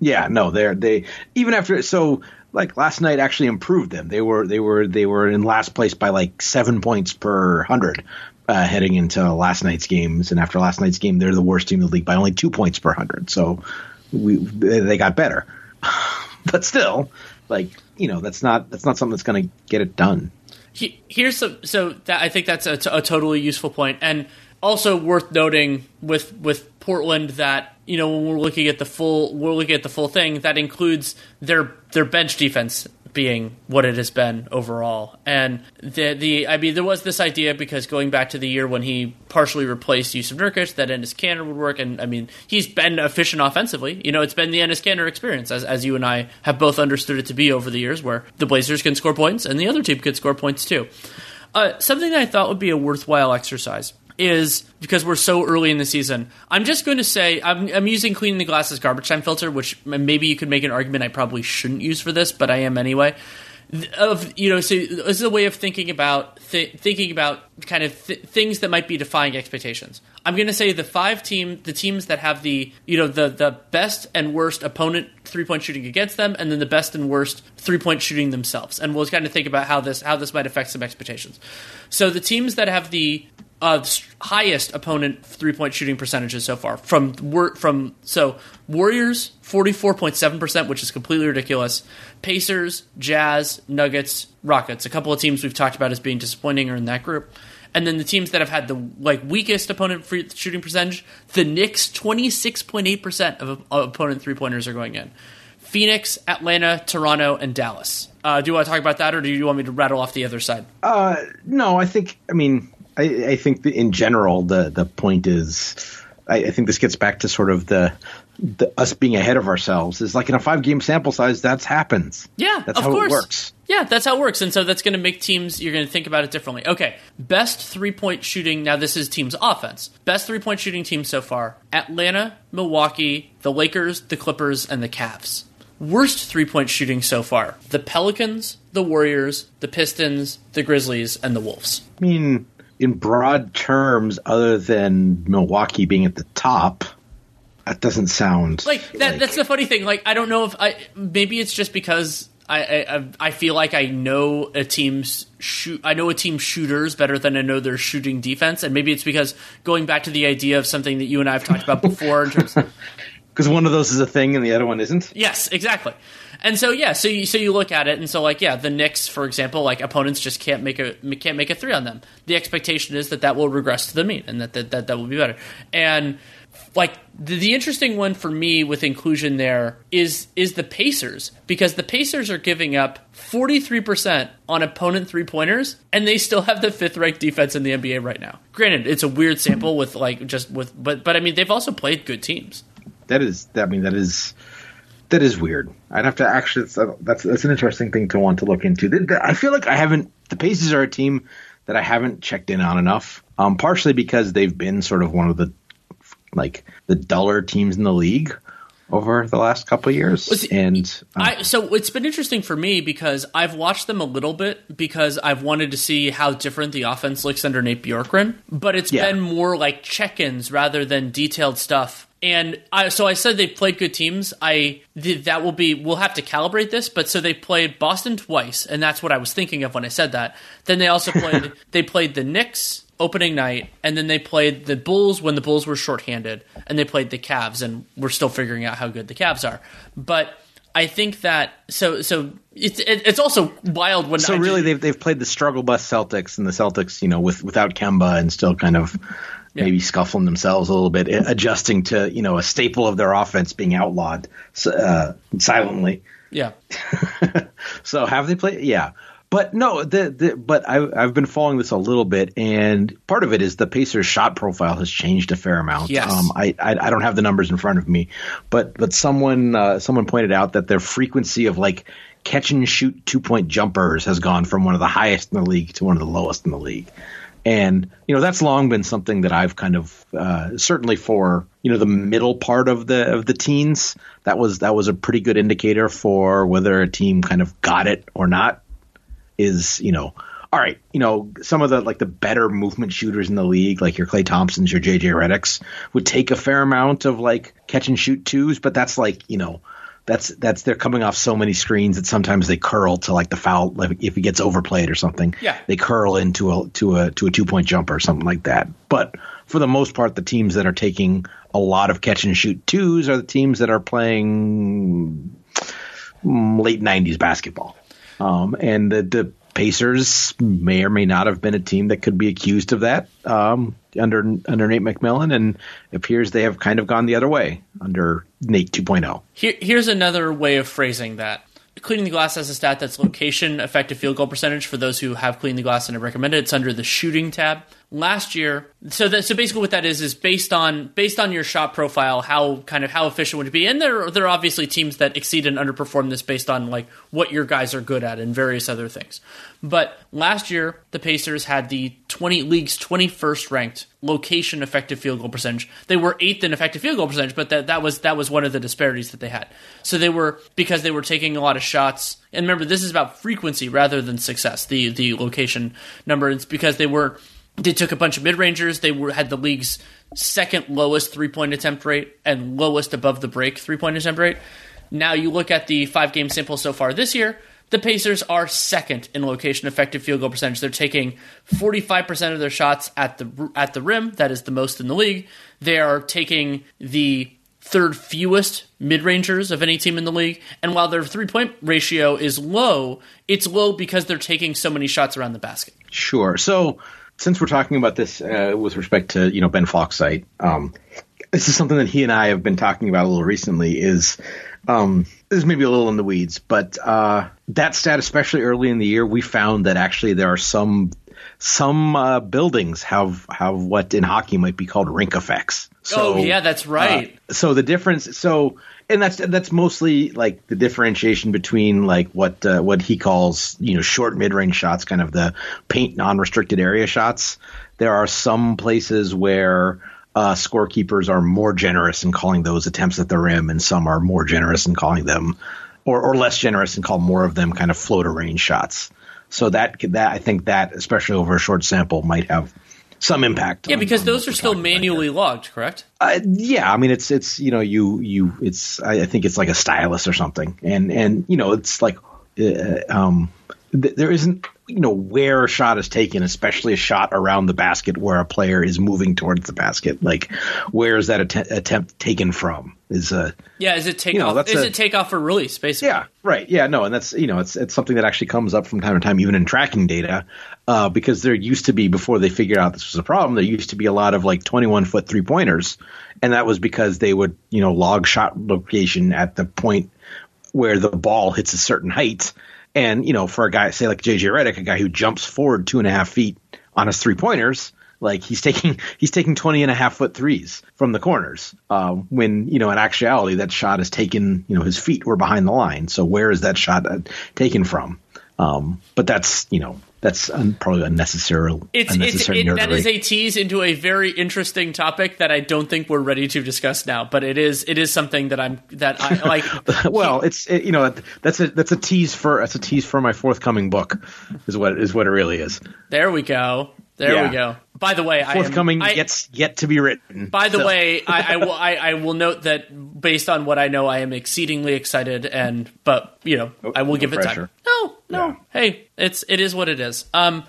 yeah, no, they're they even after so like last night actually improved them. They were they were they were in last place by like seven points per hundred. Uh, heading into last night's games, and after last night's game, they're the worst team in the league by only two points per hundred. So we they got better, but still, like you know, that's not that's not something that's going to get it done. He, here's some so that I think that's a totally useful point, and also worth noting with with Portland that you know when we're looking at the full we're looking at the full thing that includes their their bench defense being what it has been overall. And the the I mean there was this idea because going back to the year when he partially replaced Jusuf Nurkic that Enes Kanter would work and I mean he's been efficient offensively. You know, it's been the Enes Kanter experience as as you and I have both understood it to be over the years where the Blazers can score points and the other team can score points too. Uh, something that I thought would be a worthwhile exercise is because we're so early in the season. I'm just going to say I'm, I'm, using cleaning the glasses garbage time filter, which maybe you could make an argument I probably shouldn't use for this, but I am anyway. Of you know, so this is a way of thinking about th- thinking about kind of th- things that might be defying expectations. I'm going to say the five team, the teams that have the you know the the best and worst opponent three point shooting against them, and then the best and worst three point shooting themselves, and we'll kind of think about how this how this might affect some expectations. So the teams that have the uh, highest opponent three point shooting percentages so far from from so Warriors forty four point seven percent, which is completely ridiculous. Pacers, Jazz, Nuggets, Rockets, a couple of teams we've talked about as being disappointing are in that group. And then the teams that have had the like weakest opponent free shooting percentage, the Knicks twenty six point eight percent of opponent three pointers are going in. Phoenix, Atlanta, Toronto, and Dallas. Uh, do you want to talk about that, or do you want me to rattle off the other side? Uh, no, I think. I mean, I, I think in general the the point is, I, I, think this gets back to sort of the, the us being ahead of ourselves. Is like in a five game sample size, that's happens. Yeah, that's how course. it works. Yeah, that's how it works, and so that's going to make teams. You're going to think about it differently. Okay, best three point shooting. Now this is teams offense. Best three point shooting team so far: Atlanta, Milwaukee, the Lakers, the Clippers, and the Cavs. Worst three point shooting so far: the Pelicans, the Warriors, the Pistons, the Grizzlies, and the Wolves. I mean, in broad terms, other than Milwaukee being at the top, that doesn't sound like that. Like, that's the funny thing. Like, I don't know if I maybe it's just because I, I I feel like I know a team's shoot. I know a team's shooters better than I know their shooting defense, and maybe it's because going back to the idea of something that you and I have talked about before in terms. Because one of those is a thing and the other one isn't. Yes, exactly. And so yeah, so you so you look at it and so like yeah, the Knicks for example, like opponents just can't make a can't make a three on them. The expectation is that that will regress to the mean and that that that, that will be better. And like the, the, interesting one for me with inclusion there is is the Pacers because the Pacers are giving up 43% on opponent three pointers and they still have the fifth ranked defense in the NBA right now. Granted, it's a weird sample with like just with but but I mean they've also played good teams. That is I mean that is that is weird. I'd have to actually. That's that's an interesting thing to want to look into. I feel like I haven't. The Pacers are a team that I haven't checked in on enough. Um, partially because they've been sort of one of the like the duller teams in the league over the last couple of years. See, and uh, I, so it's been interesting for me because I've watched them a little bit because I've wanted to see how different the offense looks under Nate Bjorkgren. But it's yeah. been more like check-ins rather than detailed stuff. And I, so I said they played good teams. I that will be we'll have to calibrate this, but so they played Boston twice, and that's what I was thinking of when I said that. Then they also played they played the Knicks opening night, and then they played the Bulls when the Bulls were shorthanded, and they played the Cavs, and we're still figuring out how good the Cavs are. But I think that so so it's it's also wild when so really they've they've played the struggle bus Celtics and the Celtics you know with without Kemba and still kind of yeah. maybe scuffling themselves a little bit, adjusting to you know a staple of their offense being outlawed uh, silently. Yeah. so have they played? Yeah, but no, the, the but I, I've been following this a little bit, and part of it is the Pacers' shot profile has changed a fair amount. Yes. Um, I, I I don't have the numbers in front of me, but but someone uh, someone pointed out that their frequency of like catch and shoot two point jumpers has gone from one of the highest in the league to one of the lowest in the league. And you know that's long been something that I've kind of uh, certainly for you know the middle part of the of the teens that was that was a pretty good indicator for whether a team kind of got it or not. Is you know all right you know some of the like the better movement shooters in the league like your Klay Thompsons your JJ Redick's would take a fair amount of like catch and shoot twos, but that's like you know that's that's they're coming off so many screens that sometimes they curl to like the foul like if he gets overplayed or something. Yeah. They curl into a to a to a two point jumper or something like that. But for the most part, the teams that are taking a lot of catch and shoot twos are the teams that are playing late nineties basketball. Um, and the, the Pacers may or may not have been a team that could be accused of that um, under under Nate McMillan, and appears they have kind of gone the other way under Nate oh. 2.0. Here, here's another way of phrasing that. Cleaning the Glass has a stat that's location effective field goal percentage for those who have cleaned the glass and I recommend it. It's under the shooting tab. Last year, so that so basically what that is is based on based on your shot profile, how kind of how efficient would it be? And there there are obviously teams that exceed and underperform this based on like what your guys are good at and various other things. But last year, the Pacers had the 20 league's 21st ranked location effective field goal percentage. They were eighth in effective field goal percentage, but that, that was that was one of the disparities that they had. So they were because they were taking a lot of shots. And remember, this is about frequency rather than success. The the location number. It's because they were they took a bunch of mid rangers. They were had the league's second lowest three point attempt rate and lowest above the break three point attempt rate. Now you look at the five game sample so far this year. The Pacers are second in location effective field goal percentage. They're taking 45% of their shots at the at the rim. That is the most in the league. They are taking the third fewest mid-rangers of any team in the league. And while their three-point ratio is low, it's low because they're taking so many shots around the basket. Sure. So since we're talking about this uh, with respect to you know Ben site, um, this is something that he and I have been talking about a little recently. Is um, this is maybe a little in the weeds, but uh, that stat, especially early in the year, we found that actually there are some some uh, buildings have have what in hockey might be called rink effects. So, oh yeah, that's right. uh, so the difference, so and that's that's mostly like the differentiation between like what uh, what he calls you know short mid range shots, kind of the paint non restricted area shots. There are some places where uh, scorekeepers are more generous in calling those attempts at the rim, and some are more generous in calling them, or, or less generous and call more of them kind of floater range shots. So that that I think that especially over a short sample might have some impact. Yeah, on- because on those are still manually logged, correct? Uh, yeah, I mean it's it's you know you you it's I, I think it's like a stylus or something, and and you know it's like uh, um th- there isn't you know where a shot is taken, especially a shot around the basket where a player is moving towards the basket. Like where is that att- attempt taken from? Is uh Yeah, is it take You know, off? Is a- it take off or release? Basically, yeah, right. Yeah, no, and that's you know it's it's something that actually comes up from time to time, even in tracking data, uh, because there used to be before they figured out this was a problem. There used to be a lot of like twenty one foot three pointers, and that was because they would you know log shot location at the point where the ball hits a certain height, and you know for a guy say like JJ Redick, a guy who jumps forward two and a half feet on his three pointers. Like he's taking he's taking 20 and a half foot threes from the corners. Um, when you know in actuality that shot is taken. You know his feet were behind the line. So where is that shot uh, taken from? Um, but that's you know that's un- probably unnecessary. It's, it's unnecessary it, that is a tease into a very interesting topic that I don't think we're ready to discuss now. But it is it is something that I'm that I like. well, it's it, you know that's a that's a tease for that's a tease for my forthcoming book is what is what it really is. there we go. There Yeah. we go. By the way, I am- Forthcoming I, yet yet to be written. By the So- way, I, I will I, I will note that based on what I know, I am exceedingly excited, and but you know I will no give it pressure. time. No, no. Yeah. Hey, it's it is what it is. Um,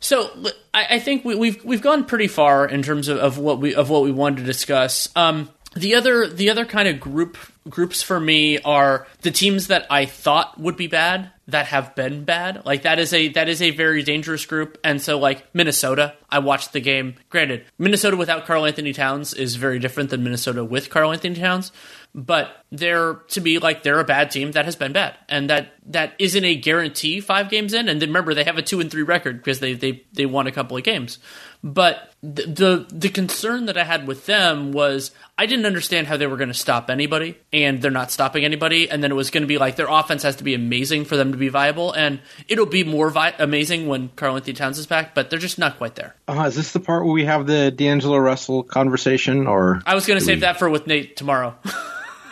so I, think we, we've we've gone pretty far in terms of, of what we of what we wanted to discuss. Um, the other the other kind of group groups for me are the teams that I thought would be bad that have been bad. Like that is a that is a very dangerous group. And so like Minnesota, I watched the game. Granted, Minnesota without Karl Anthony Towns is very different than Minnesota with Karl Anthony Towns but they're to be like they're a bad team that has been bad, and that that isn't a guarantee five games in. And remember, they have a two and three record because they they they won a couple of games. But the, the the concern that I had with them was I didn't understand how they were going to stop anybody, and they're not stopping anybody. And then it was going to be like their offense has to be amazing for them to be viable, and it'll be more vi- amazing when Karl Anthony Towns is back. But they're just not quite there. Uh, is this the part where we have the D'Angelo Russell conversation, or I was going to save we... that for with Nate tomorrow.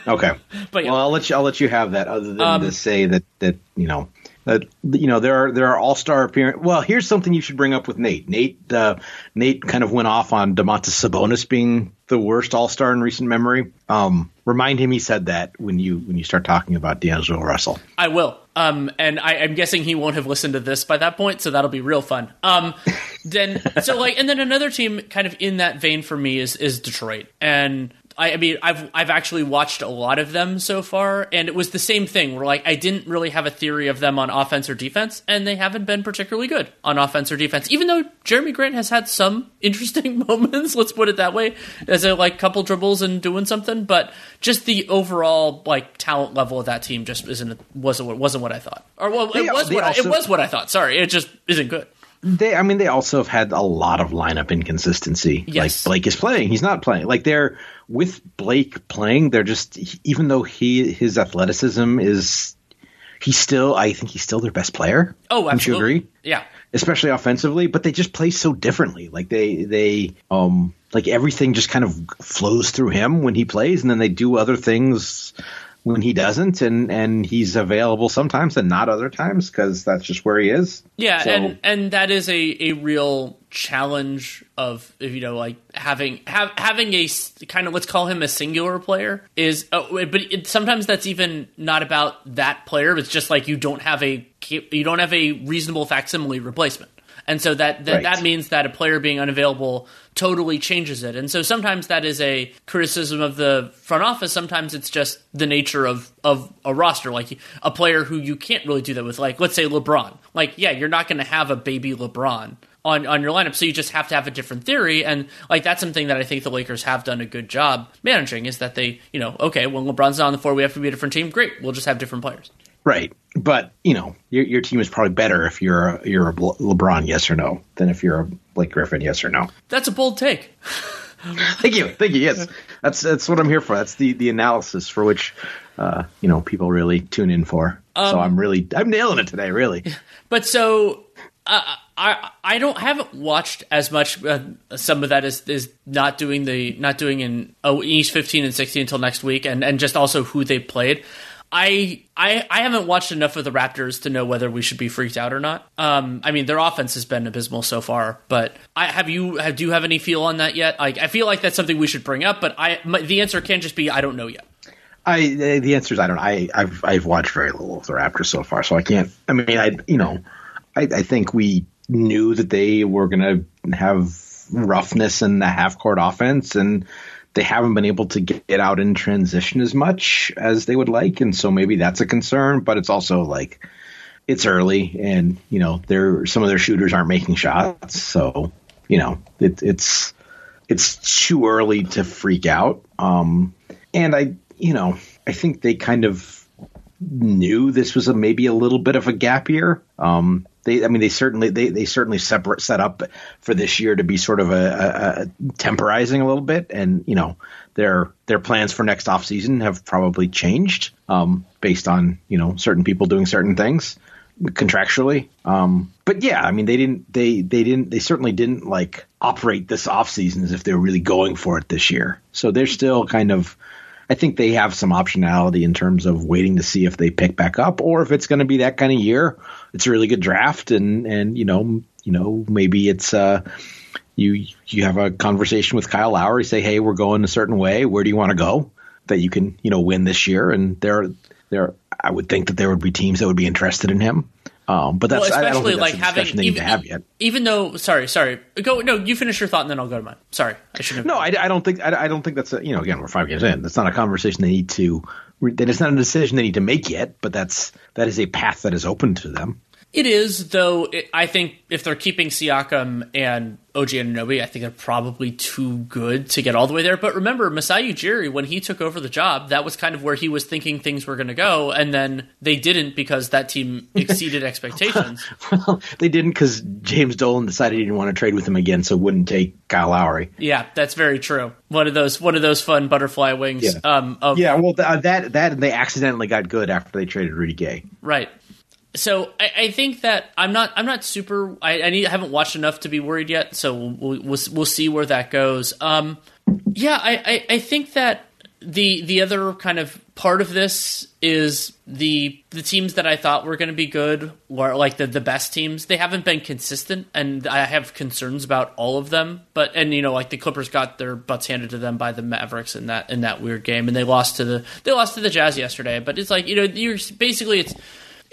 Okay, but yeah. well, I'll let you. I'll let you have that. Other than um, to say that that you know that you know there are there are all star appearance. Well, here's something you should bring up with Nate. Nate uh, Nate kind of went off on Domantas Sabonis being the worst all star in recent memory. Um, remind him he said that when you when you start talking about D'Angelo Russell. I will. Um, and I, am guessing he won't have listened to this by that point, so that'll be real fun. Um, then so like, and then another team kind of in that vein for me is is Detroit, and I, I, mean, I've I've actually watched a lot of them so far, and it was the same thing. Where like I didn't really have a theory of them on offense or defense, and they haven't been particularly good on offense or defense. Even though Jerami Grant has had some interesting moments, let's put it that way, as a like couple dribbles and doing something, but just the overall like talent level of that team just isn't wasn't wasn't what I thought. Or well, it they, was what also, I, it was what I thought. Sorry, it just isn't good. They, I mean, they also have had a lot of lineup inconsistency. Yes. Like Blake is playing, he's not playing. Like they're with Blake playing, they're just even though he his athleticism is, he's still I think he's still their best player. Oh, absolutely. Don't you agree? Yeah. Especially offensively, but they just play so differently. Like they they um like everything just kind of flows through him when he plays, and then they do other things when he doesn't, and and he's available sometimes and not other times because that's just where he is. Yeah, so. and and that is a a real challenge of you know like having have, having a kind of let's call him a singular player is uh, but it, sometimes that's even not about that player it's just like you don't have a you don't have a reasonable facsimile replacement and so that that, right. that means that a player being unavailable totally changes it. And so sometimes that is a criticism of the front office. Sometimes it's just the nature of of a roster, like a player who you can't really do that with. Like let's say LeBron. Like yeah, you're not going to have a baby LeBron on, on your lineup. So you just have to have a different theory. And like that's something that I think the Lakers have done a good job managing is that they, you know, okay, when LeBron's not on the floor, we have to be a different team. Great. We'll just have different players. Right. But, you know, your, your team is probably better if you're a, you're a LeBron, yes or no, than if you're a Blake Griffin, yes or no. That's a bold take. thank you. Thank you. Yes. That's, that's what I'm here for. That's the, the analysis for which, uh, you know, people really tune in for. Um, so I'm really, I'm nailing it today, really. But so, uh, I I don't haven't watched as much. Uh, some of that is is not doing the not doing in oh, East fifteen and sixteen until next week, and and just also who they played. I, I I haven't watched enough of the Raptors to know whether we should be freaked out or not. Um, I mean, their offense has been abysmal so far, but I have you have, do you have any feel on that yet? Like, I feel like that's something we should bring up, but I my, the answer can just be I don't know yet. I the answer is I don't. I I've I've watched very little of the Raptors so far, so I can't. I mean, I you know, I, I think we knew that they were to have roughness in the half court offense and they haven't been able to get out in transition as much as they would like and so maybe that's a concern but it's also like it's early and you know they're some of their shooters aren't making shots so you know it, it's it's too early to freak out. Um and i you know i think they kind of knew this was a maybe a little bit of a gap year. Um they, I mean, they certainly they, they certainly separate set up for this year to be sort of a, a, a temporizing a little bit, and you know their their plans for next off season have probably changed um, based on you know certain people doing certain things contractually. Um, but yeah, I mean, they didn't they they didn't they certainly didn't like operate this off season as if they were really going for it this year. So they're still kind of I think they have some optionality in terms of waiting to see if they pick back up or if it's going to be that kind of year. It's a really good draft, and and you know you know maybe it's uh you you have a conversation with Kyle Lowry, say hey we're going a certain way. Where do you want to go that you can you know win this year? And there there I would think that there would be teams that would be interested in him. Um, but that's well, especially like having even, have yet. even though sorry sorry go no you finish your thought and then I'll go to mine. Sorry, I should have. No, I, I don't think I, I, don't think that's a, you know again we're five games in. That's not a conversation they need to that it's not a decision they need to make yet, but that's that is a path that is open to them. It is, though. It, I think if they're keeping Siakam and OG Anunoby, I think they're probably too good to get all the way there. But remember, Masai Ujiri, when he took over the job, that was kind of where he was thinking things were going to go, and then they didn't because that team exceeded expectations. well, they didn't because James Dolan decided he didn't want to trade with him again, so wouldn't take Kyle Lowry. Yeah, that's very true. One of those, one of those fun butterfly wings. Yeah, um, of, yeah well, th- that that they accidentally got good after they traded Rudy Gay. Right so I, I, think that I'm not I'm not super I, I, need I haven't watched enough to be worried yet. So we'll we'll, we'll see where that goes. Um, yeah, I, I, I think that the the other kind of part of this is the the teams that I thought were going to be good, were like the the best teams. They haven't been consistent, and I have concerns about all of them. But and you know, like the Clippers got their butts handed to them by the Mavericks in that in that weird game, and they lost to the they lost to the Jazz yesterday. But it's like you know, you're basically it's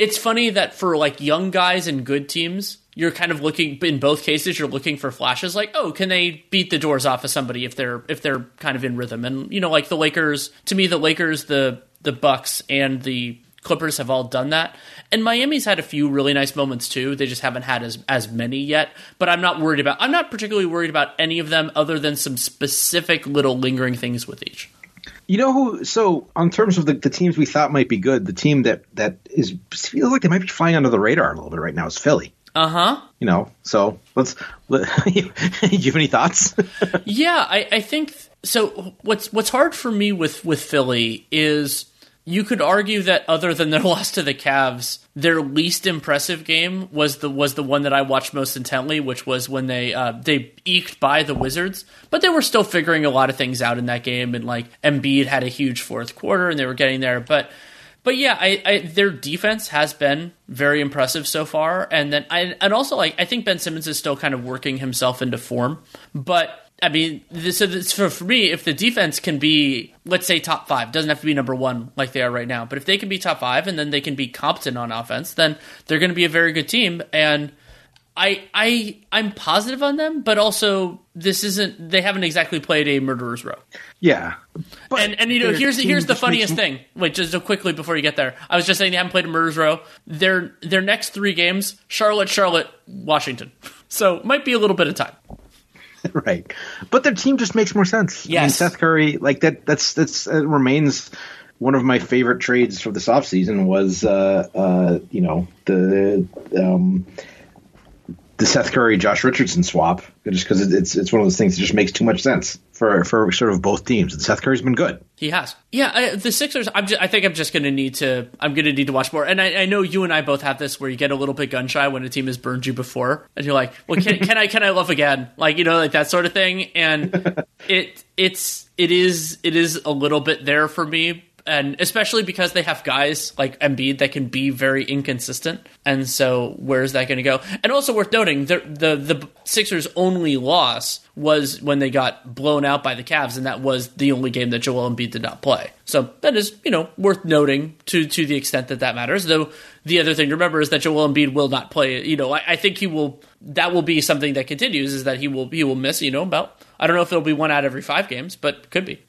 it's funny that for like young guys and good teams, you're kind of looking in both cases you're looking for flashes like oh can they beat the doors off of somebody if they're if they're kind of in rhythm? And you know like the Lakers to me the Lakers the the Bucks and the Clippers have all done that. And Miami's had a few really nice moments too. They just haven't had as as many yet. But I'm not worried about I'm not particularly worried about any of them other than some specific little lingering things with each you know who? So, on terms of the, the teams we thought might be good, the team that that is feels like they might be flying under the radar a little bit right now is Philly. Uh huh. You know, so let's. Let, you have any thoughts? yeah, I, I think so. What's what's hard for me with with Philly is you could argue that other than their loss to the Cavs, their least impressive game was the was the one that I watched most intently, which was when they uh, they eked by the Wizards, but they were still figuring a lot of things out in that game, and like Embiid had a huge fourth quarter, and they were getting there, but. But yeah, I, I, their defense has been very impressive so far, and then I and also like I think Ben Simmons is still kind of working himself into form. But I mean, this, so this, for, for me, if the defense can be, let's say, top five, doesn't have to be number one like they are right now, but if they can be top five and then they can be competent on offense, then they're going to be a very good team. And I, I, I'm positive on them, but also this isn't. They haven't exactly played a murderer's row. Yeah, and and you know here's here's the funniest thing. Wait, just quickly before you get there, I was just saying they haven't played a murderer's row. Their their next three games: Charlotte, Charlotte, Washington. So might be a little bit of time. right. But their team just makes more sense. Yes. I mean, Seth Curry, like that, that's, that's, uh, remains one of my favorite trades for this offseason was, uh, uh, you know, the, um, the Seth Curry Josh Richardson swap just because it's it's one of those things that just makes too much sense for for sort of both teams. And Seth Curry's been good. He has. Yeah, I, the Sixers. I'm just, I think I'm just going to need to. I'm going to need to watch more. And I, I, know you and I both have this where you get a little bit gun shy when a team has burned you before, and you're like, well, can, can I can I love again? Like you know, like that sort of thing. And it it's it is it is a little bit there for me and especially because they have guys like Embiid that can be very inconsistent. And so, where's that going to go? And also worth noting, the, the the Sixers' only loss was when they got blown out by the Cavs, and that was the only game that Joel Embiid did not play. So that is, you know, worth noting to to the extent that that matters. Though the other thing to remember is that Joel Embiid will not play. You know, I, I think he will. That will be something that continues. Is that he will he will miss. You know, about I don't know if it'll be one out every five games, but could be.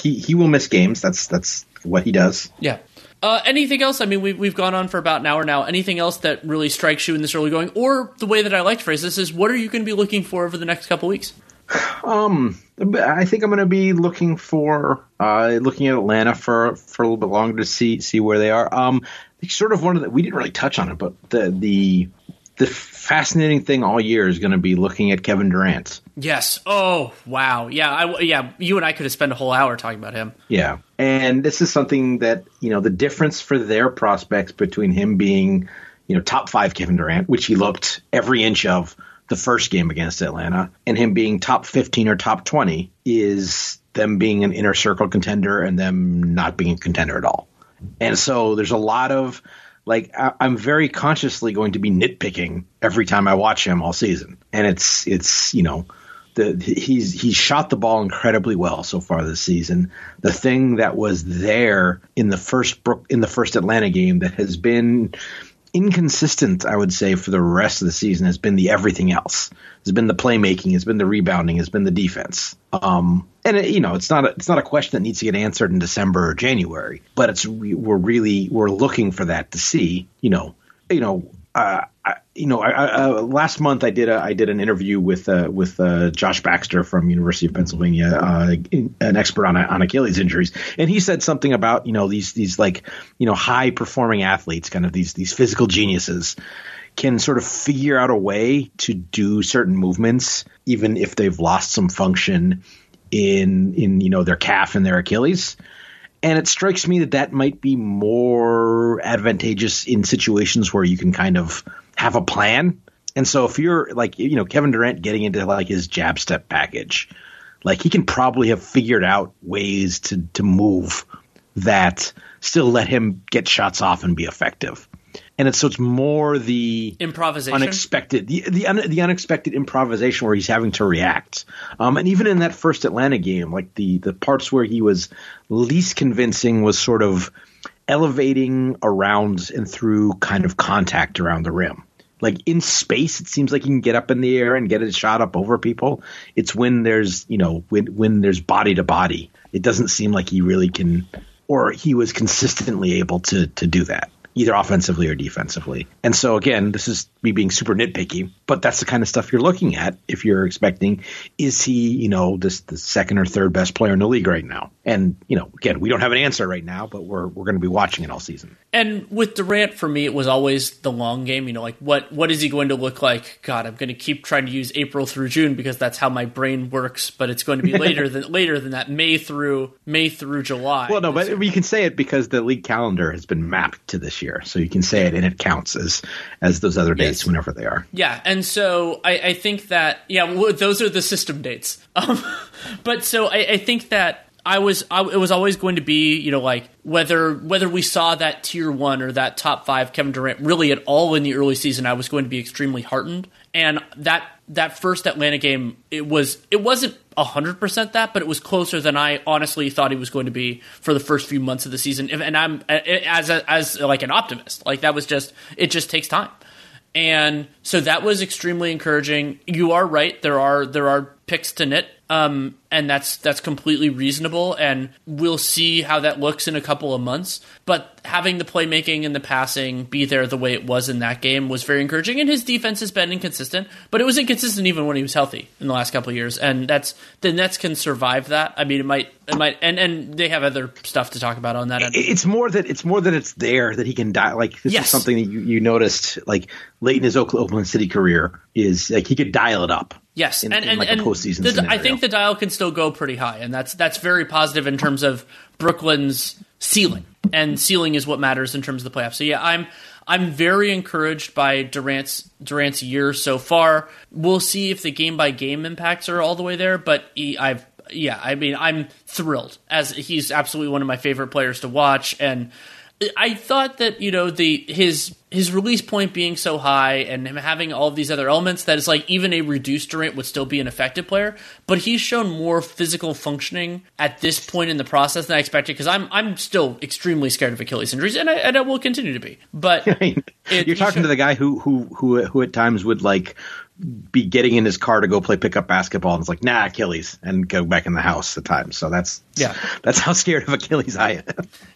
He he will miss games. That's that's what he does. Yeah. Uh, anything else? I mean, we've, we've gone on for about an hour now. Anything else that really strikes you in this early going? Or the way that I like to phrase this is, what are you going to be looking for over the next couple weeks? Um, I think I'm going to be looking for uh, looking at Atlanta for for a little bit longer to see see where they are. Um, sort of one of the we didn't really touch on it, but the the the fascinating thing all year is going to be looking at Kevin Durant. Yes. Oh, wow. Yeah. I, yeah. You and I could have spent a whole hour talking about him. Yeah. And this is something that, you know, the difference for their prospects between him being, you know, top five Kevin Durant, which he looked every inch of the first game against Atlanta, and him being top 15 or top 20 is them being an inner circle contender and them not being a contender at all. And so there's a lot of like I, am very consciously going to be nitpicking every time I watch him all season, and it's it's you know. The, he's he's shot the ball incredibly well so far this season. The thing that was there in the first Brook in the first Atlanta game that has been inconsistent, I would say, for the rest of the season has been the everything else. Has been the playmaking, has been the rebounding, has been the defense. Um, and it, you know, it's not a, it's not a question that needs to get answered in December or January, but it's we're really we're looking for that to see. You know, you know, uh, I, you know, I, I, uh, last month I did a I did an interview with uh, with uh, Josh Baxter from University of Pennsylvania, uh, an expert on on Achilles injuries, and he said something about you know these these like you know high performing athletes, kind of these these physical geniuses, can sort of figure out a way to do certain movements even if they've lost some function in in you know their calf and their Achilles. And it strikes me that that might be more advantageous in situations where you can kind of have a plan. And so if you're like, you know, Kevin Durant getting into like his jab step package, like he can probably have figured out ways to, to move that still let him get shots off and be effective and it's so it's more the improvisation, unexpected, the the, un, the unexpected improvisation where he's having to react. Um, and even in that first Atlanta game, like the the parts where he was least convincing was sort of elevating around and through kind of contact around the rim. Like in space, it seems like he can get up in the air and get a shot up over people. It's when there's you know when when there's body to body, it doesn't seem like he really can, or he was consistently able to to do that either offensively or defensively. And so again, this is me being super nitpicky, but that's the kind of stuff you're looking at if you're expecting is he, you know, this the second or third best player in the league right now. And, you know, again, we don't have an answer right now, but we're we're going to be watching it all season. And with Durant for me it was always the long game, you know, like what what is he going to look like? God, I'm going to keep trying to use April through June because that's how my brain works, but it's going to be later than later than that May through May through July. Well, no, but you can say it because the league calendar has been mapped to this year, so you can say it and it counts as as those other dates whenever they are. Yeah, and so I, I think that yeah, well, those are the system dates. Um, but so I, I think that I was I, it was always going to be you know like whether whether we saw that tier one or that top five Kevin Durant really at all in the early season, I was going to be extremely heartened. And that that first Atlanta game, it was it wasn't hundred percent that, but it was closer than I honestly thought he was going to be for the first few months of the season. And I'm as a, as like an optimist, like that was just it just takes time. And so that was extremely encouraging. You are right. There are there are picks to knit um, and that's that's completely reasonable, and we'll see how that looks in a couple of months. But having the playmaking and the passing be there the way it was in that game was very encouraging. And his defense has been inconsistent, but it was inconsistent even when he was healthy in the last couple of years. And that's the Nets can survive that. I mean, it might it might, and and they have other stuff to talk about on that. It's more that it's more that it's there that he can die. Like this yes. is something that you, you noticed like late in his Oklahoma City career is like he could dial it up. Yes, in, and, in like and, postseason. The, I think the dial can still go pretty high, and that's that's very positive in terms of Brooklyn's ceiling. And ceiling is what matters in terms of the playoffs. So yeah, I'm I'm very encouraged by Durant's Durant's year so far. We'll see if the game by game impacts are all the way there, but he, I've yeah, I mean I'm thrilled as he's absolutely one of my favorite players to watch and I thought that you know the his his release point being so high and him having all of these other elements that it's like even a reduced Durant would still be an effective player. But he's shown more physical functioning at this point in the process than I expected because I'm I'm still extremely scared of Achilles injuries and I, and I will continue to be. But it, you're talking to the guy who who who who at times would like be getting in his car to go play pickup basketball and it's like nah Achilles and go back in the house at times. So that's yeah that's how scared of Achilles I am.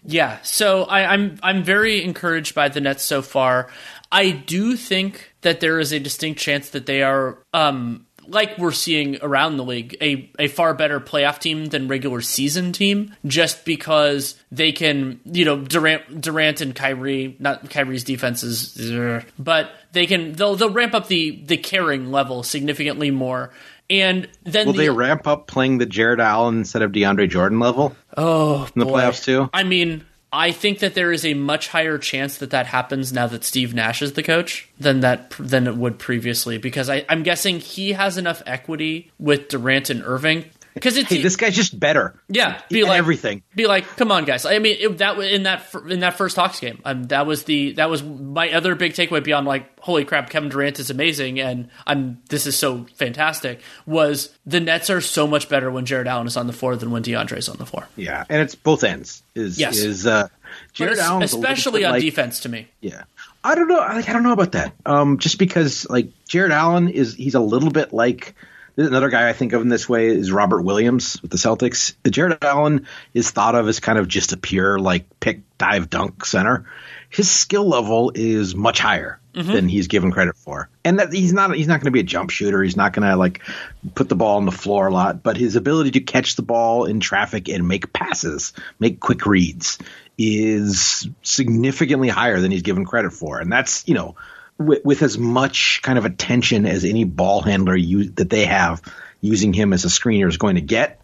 Yeah, so I, I'm I'm very encouraged by the Nets so far. I do think that there is a distinct chance that they are um, like we're seeing around the league, a, a far better playoff team than regular season team, just because they can, you know, Durant, Durant and Kyrie, not Kyrie's defenses, uh, but they can they'll they'll ramp up the the caring level significantly more. And then will the, they ramp up playing the Jarrett Allen instead of DeAndre Jordan level? Oh, in the boy. playoffs too. I mean, I think that there is a much higher chance that that happens now that Steve Nash is the coach than that than it would previously because I, I'm guessing he has enough equity with Durant and Irving because it's hey, this guy's just better. Yeah, be like everything. Be like, come on, guys. I mean, it, that in that in that first Hawks game, um, that was the that was my other big takeaway beyond like, holy crap, Kevin Durant is amazing, and I'm this is so fantastic. Was the Nets are so much better when Jarrett Allen is on the floor than when DeAndre is on the floor. Yeah, and it's both ends. Is Yes. is uh, Jarrett Allen, especially on defense, to me. Yeah, I don't know. Like, I don't know about that. Um, just because like Jarrett Allen is he's a little bit like another guy I think of in this way is Robert Williams with the Celtics. Jarrett Allen is thought of as kind of just a pure like pick dive dunk center. His skill level is much higher mm-hmm. than he's given credit for, and that he's not he's not going to be a jump shooter. He's not going to like put the ball on the floor a lot, but his ability to catch the ball in traffic and make passes, make quick reads is significantly higher than he's given credit for, and that's you know with, with as much kind of attention as any ball handler you, that they have using him as a screener is going to get.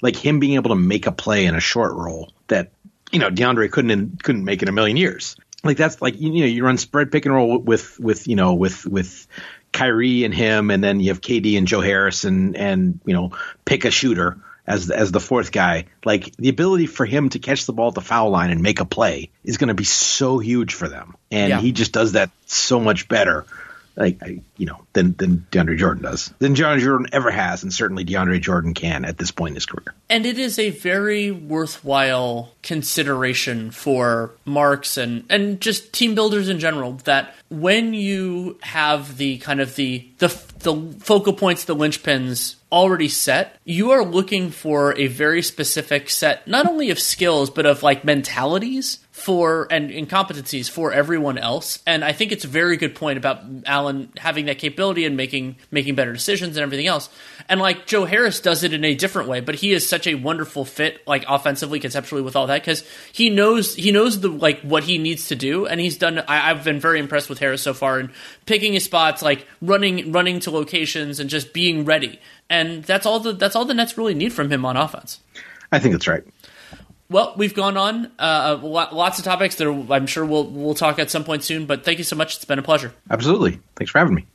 Like him being able to make a play in a short roll that you know DeAndre couldn't in, couldn't make in a million years. Like that's like you know you run spread pick and roll with with you know with with Kyrie and him, and then you have KD and Joe Harris and and you know pick a shooter as as the fourth guy. Like the ability for him to catch the ball at the foul line and make a play is going to be so huge for them, and Yeah. he just does that so much better. Like you know, than than DeAndre Jordan does, than DeAndre Jordan ever has, and certainly DeAndre Jordan can at this point in his career. And it is a very worthwhile consideration for marks and, and just team builders in general that when you have the kind of the the, the focal points, the linchpins already set, you are looking for a very specific set, not only of skills, but of like mentalities for and incompetencies for everyone else. And I think it's a very good point about Allen having that capability and making making better decisions and everything else. And like Joe Harris does it in a different way, but he is such a wonderful fit, like offensively, conceptually with all that, because he knows he knows the like what he needs to do, and he's done. I, I've been very impressed with Harris so far in picking his spots, like running running to locations and just being ready. And that's all the that's all the Nets really need from him on offense. I think that's right. Well, we've gone on uh, lots of topics that are, I'm sure we'll we'll talk at some point soon. But thank you so much; it's been a pleasure. Absolutely. Thanks for having me.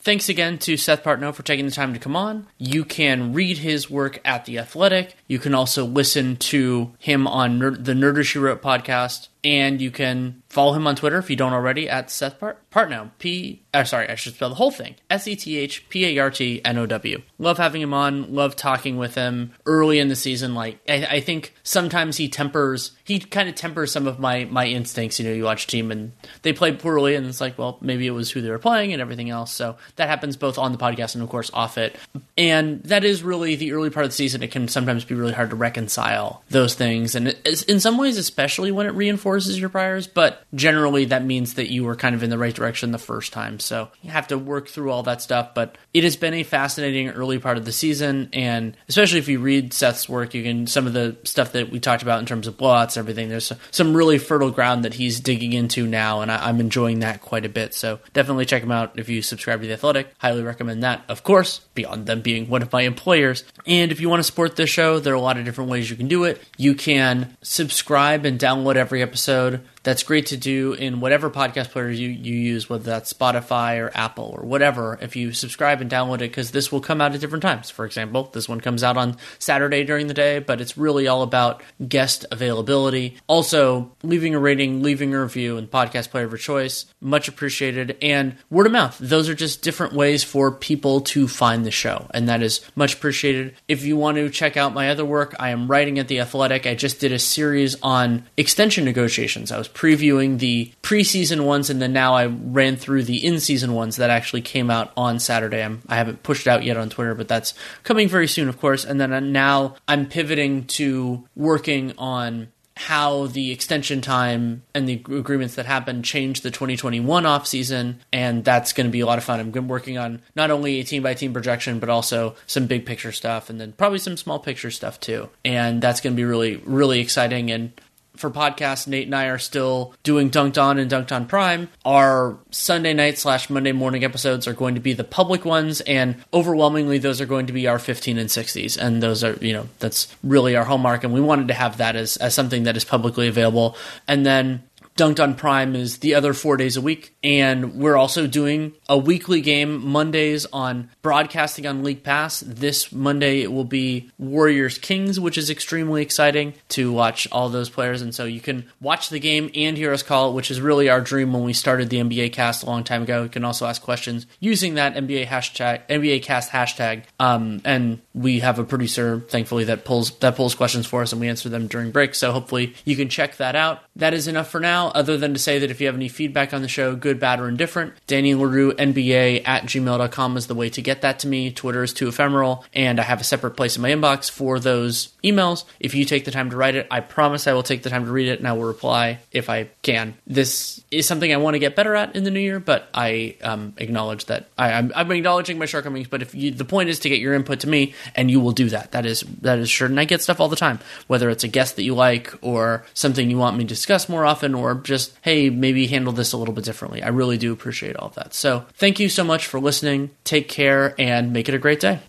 Thanks again to Seth Partnow for taking the time to come on. You can read his work at The Athletic. You can also listen to him on Ner- the Nerder She Wrote podcast. And you can follow him on Twitter if you don't already at Seth Part- Partnow. P. Uh, sorry, I should spell the whole thing. S E T H P A R T N O W. Love having him on. Love talking with him early in the season. Like I, I think sometimes he tempers. He kind of tempers some of my my instincts. You know, you watch team and they play poorly, and it's like, well, maybe it was who they were playing and everything else. So that happens both on the podcast and of course off it. And that is really the early part of the season. It can sometimes be really hard to reconcile those things, and in some ways, especially when it reinforces your priors. But generally, that means that you were kind of in the right direction the first time. So you have to work through all that stuff. But it has been a fascinating early part of the season, and especially if you read Seth's work, you can some of the stuff that we talked about in terms of blowouts and everything. There's some really fertile ground that he's digging into now, and I, I'm enjoying that quite a bit. So definitely check him out if you subscribe to the Athletic. Highly recommend that, of course, beyond them being one of my employers. And if you want to support this show, there are a lot of different ways you can do it. You can subscribe and download every episode episode. That's great to do in whatever podcast player you, you use, whether that's Spotify or Apple or whatever. If you subscribe and download it, because this will come out at different times. For example, this one comes out on Saturday during the day, but it's really all about guest availability. Also, leaving a rating, leaving a review, and podcast player of your choice, much appreciated. And word of mouth, those are just different ways for people to find the show, and that is much appreciated. If you want to check out my other work, I am writing at The Athletic. I just did a series on extension negotiations. I was previewing the preseason ones, and then now I ran through the in season ones that actually came out on Saturday. I'm, I haven't pushed it out yet on Twitter, but that's coming very soon, of course. And then now I'm pivoting to working on how the extension time and the agreements that happened changed the 2021 offseason and that's going to be a lot of fun i'm working on not only a team by team projection but also some big picture stuff and then probably some small picture stuff too and that's going to be really really exciting and for podcasts, Nate and I are still doing Dunc'd On and Dunc'd On Prime. Our Sunday night slash Monday morning episodes are going to be the public ones, and overwhelmingly, those are going to be our 15 and 60s. And those are, you know, that's really our hallmark. And we wanted to have that as, as something that is publicly available. And then Dunc'd on Prime is the other four days a week. And we're also doing a weekly game Mondays on broadcasting on League Pass. This Monday it will be Warriors Kings, which is extremely exciting to watch all those players. And so you can watch the game and hear us call it, which is really our dream when we started the NBA cast a long time ago. You can also ask questions using that NBA hashtag, NBA cast hashtag. Um, and we have a producer, thankfully, that pulls that pulls questions for us and we answer them during break. So hopefully you can check that out. That is enough for now, other than to say that if you have any feedback on the show, good, bad, or indifferent, Danny Leroux, NBA at gmail.com is the way to get that to me. Twitter is too ephemeral, and I have a separate place in my inbox for those emails. If you take the time to write it, I promise I will take the time to read it and I will reply if I can. This is something I want to get better at in the new year, but I um, acknowledge that I, am acknowledging my shortcomings. But if you, the point is to get your input to me, and you will do that, that is that is sure. And I get stuff all the time, whether it's a guest that you like or something you want me to discuss more often, or just hey, maybe handle this a little bit differently. I really do appreciate all of that. So thank you so much for listening. Take care and make it a great day.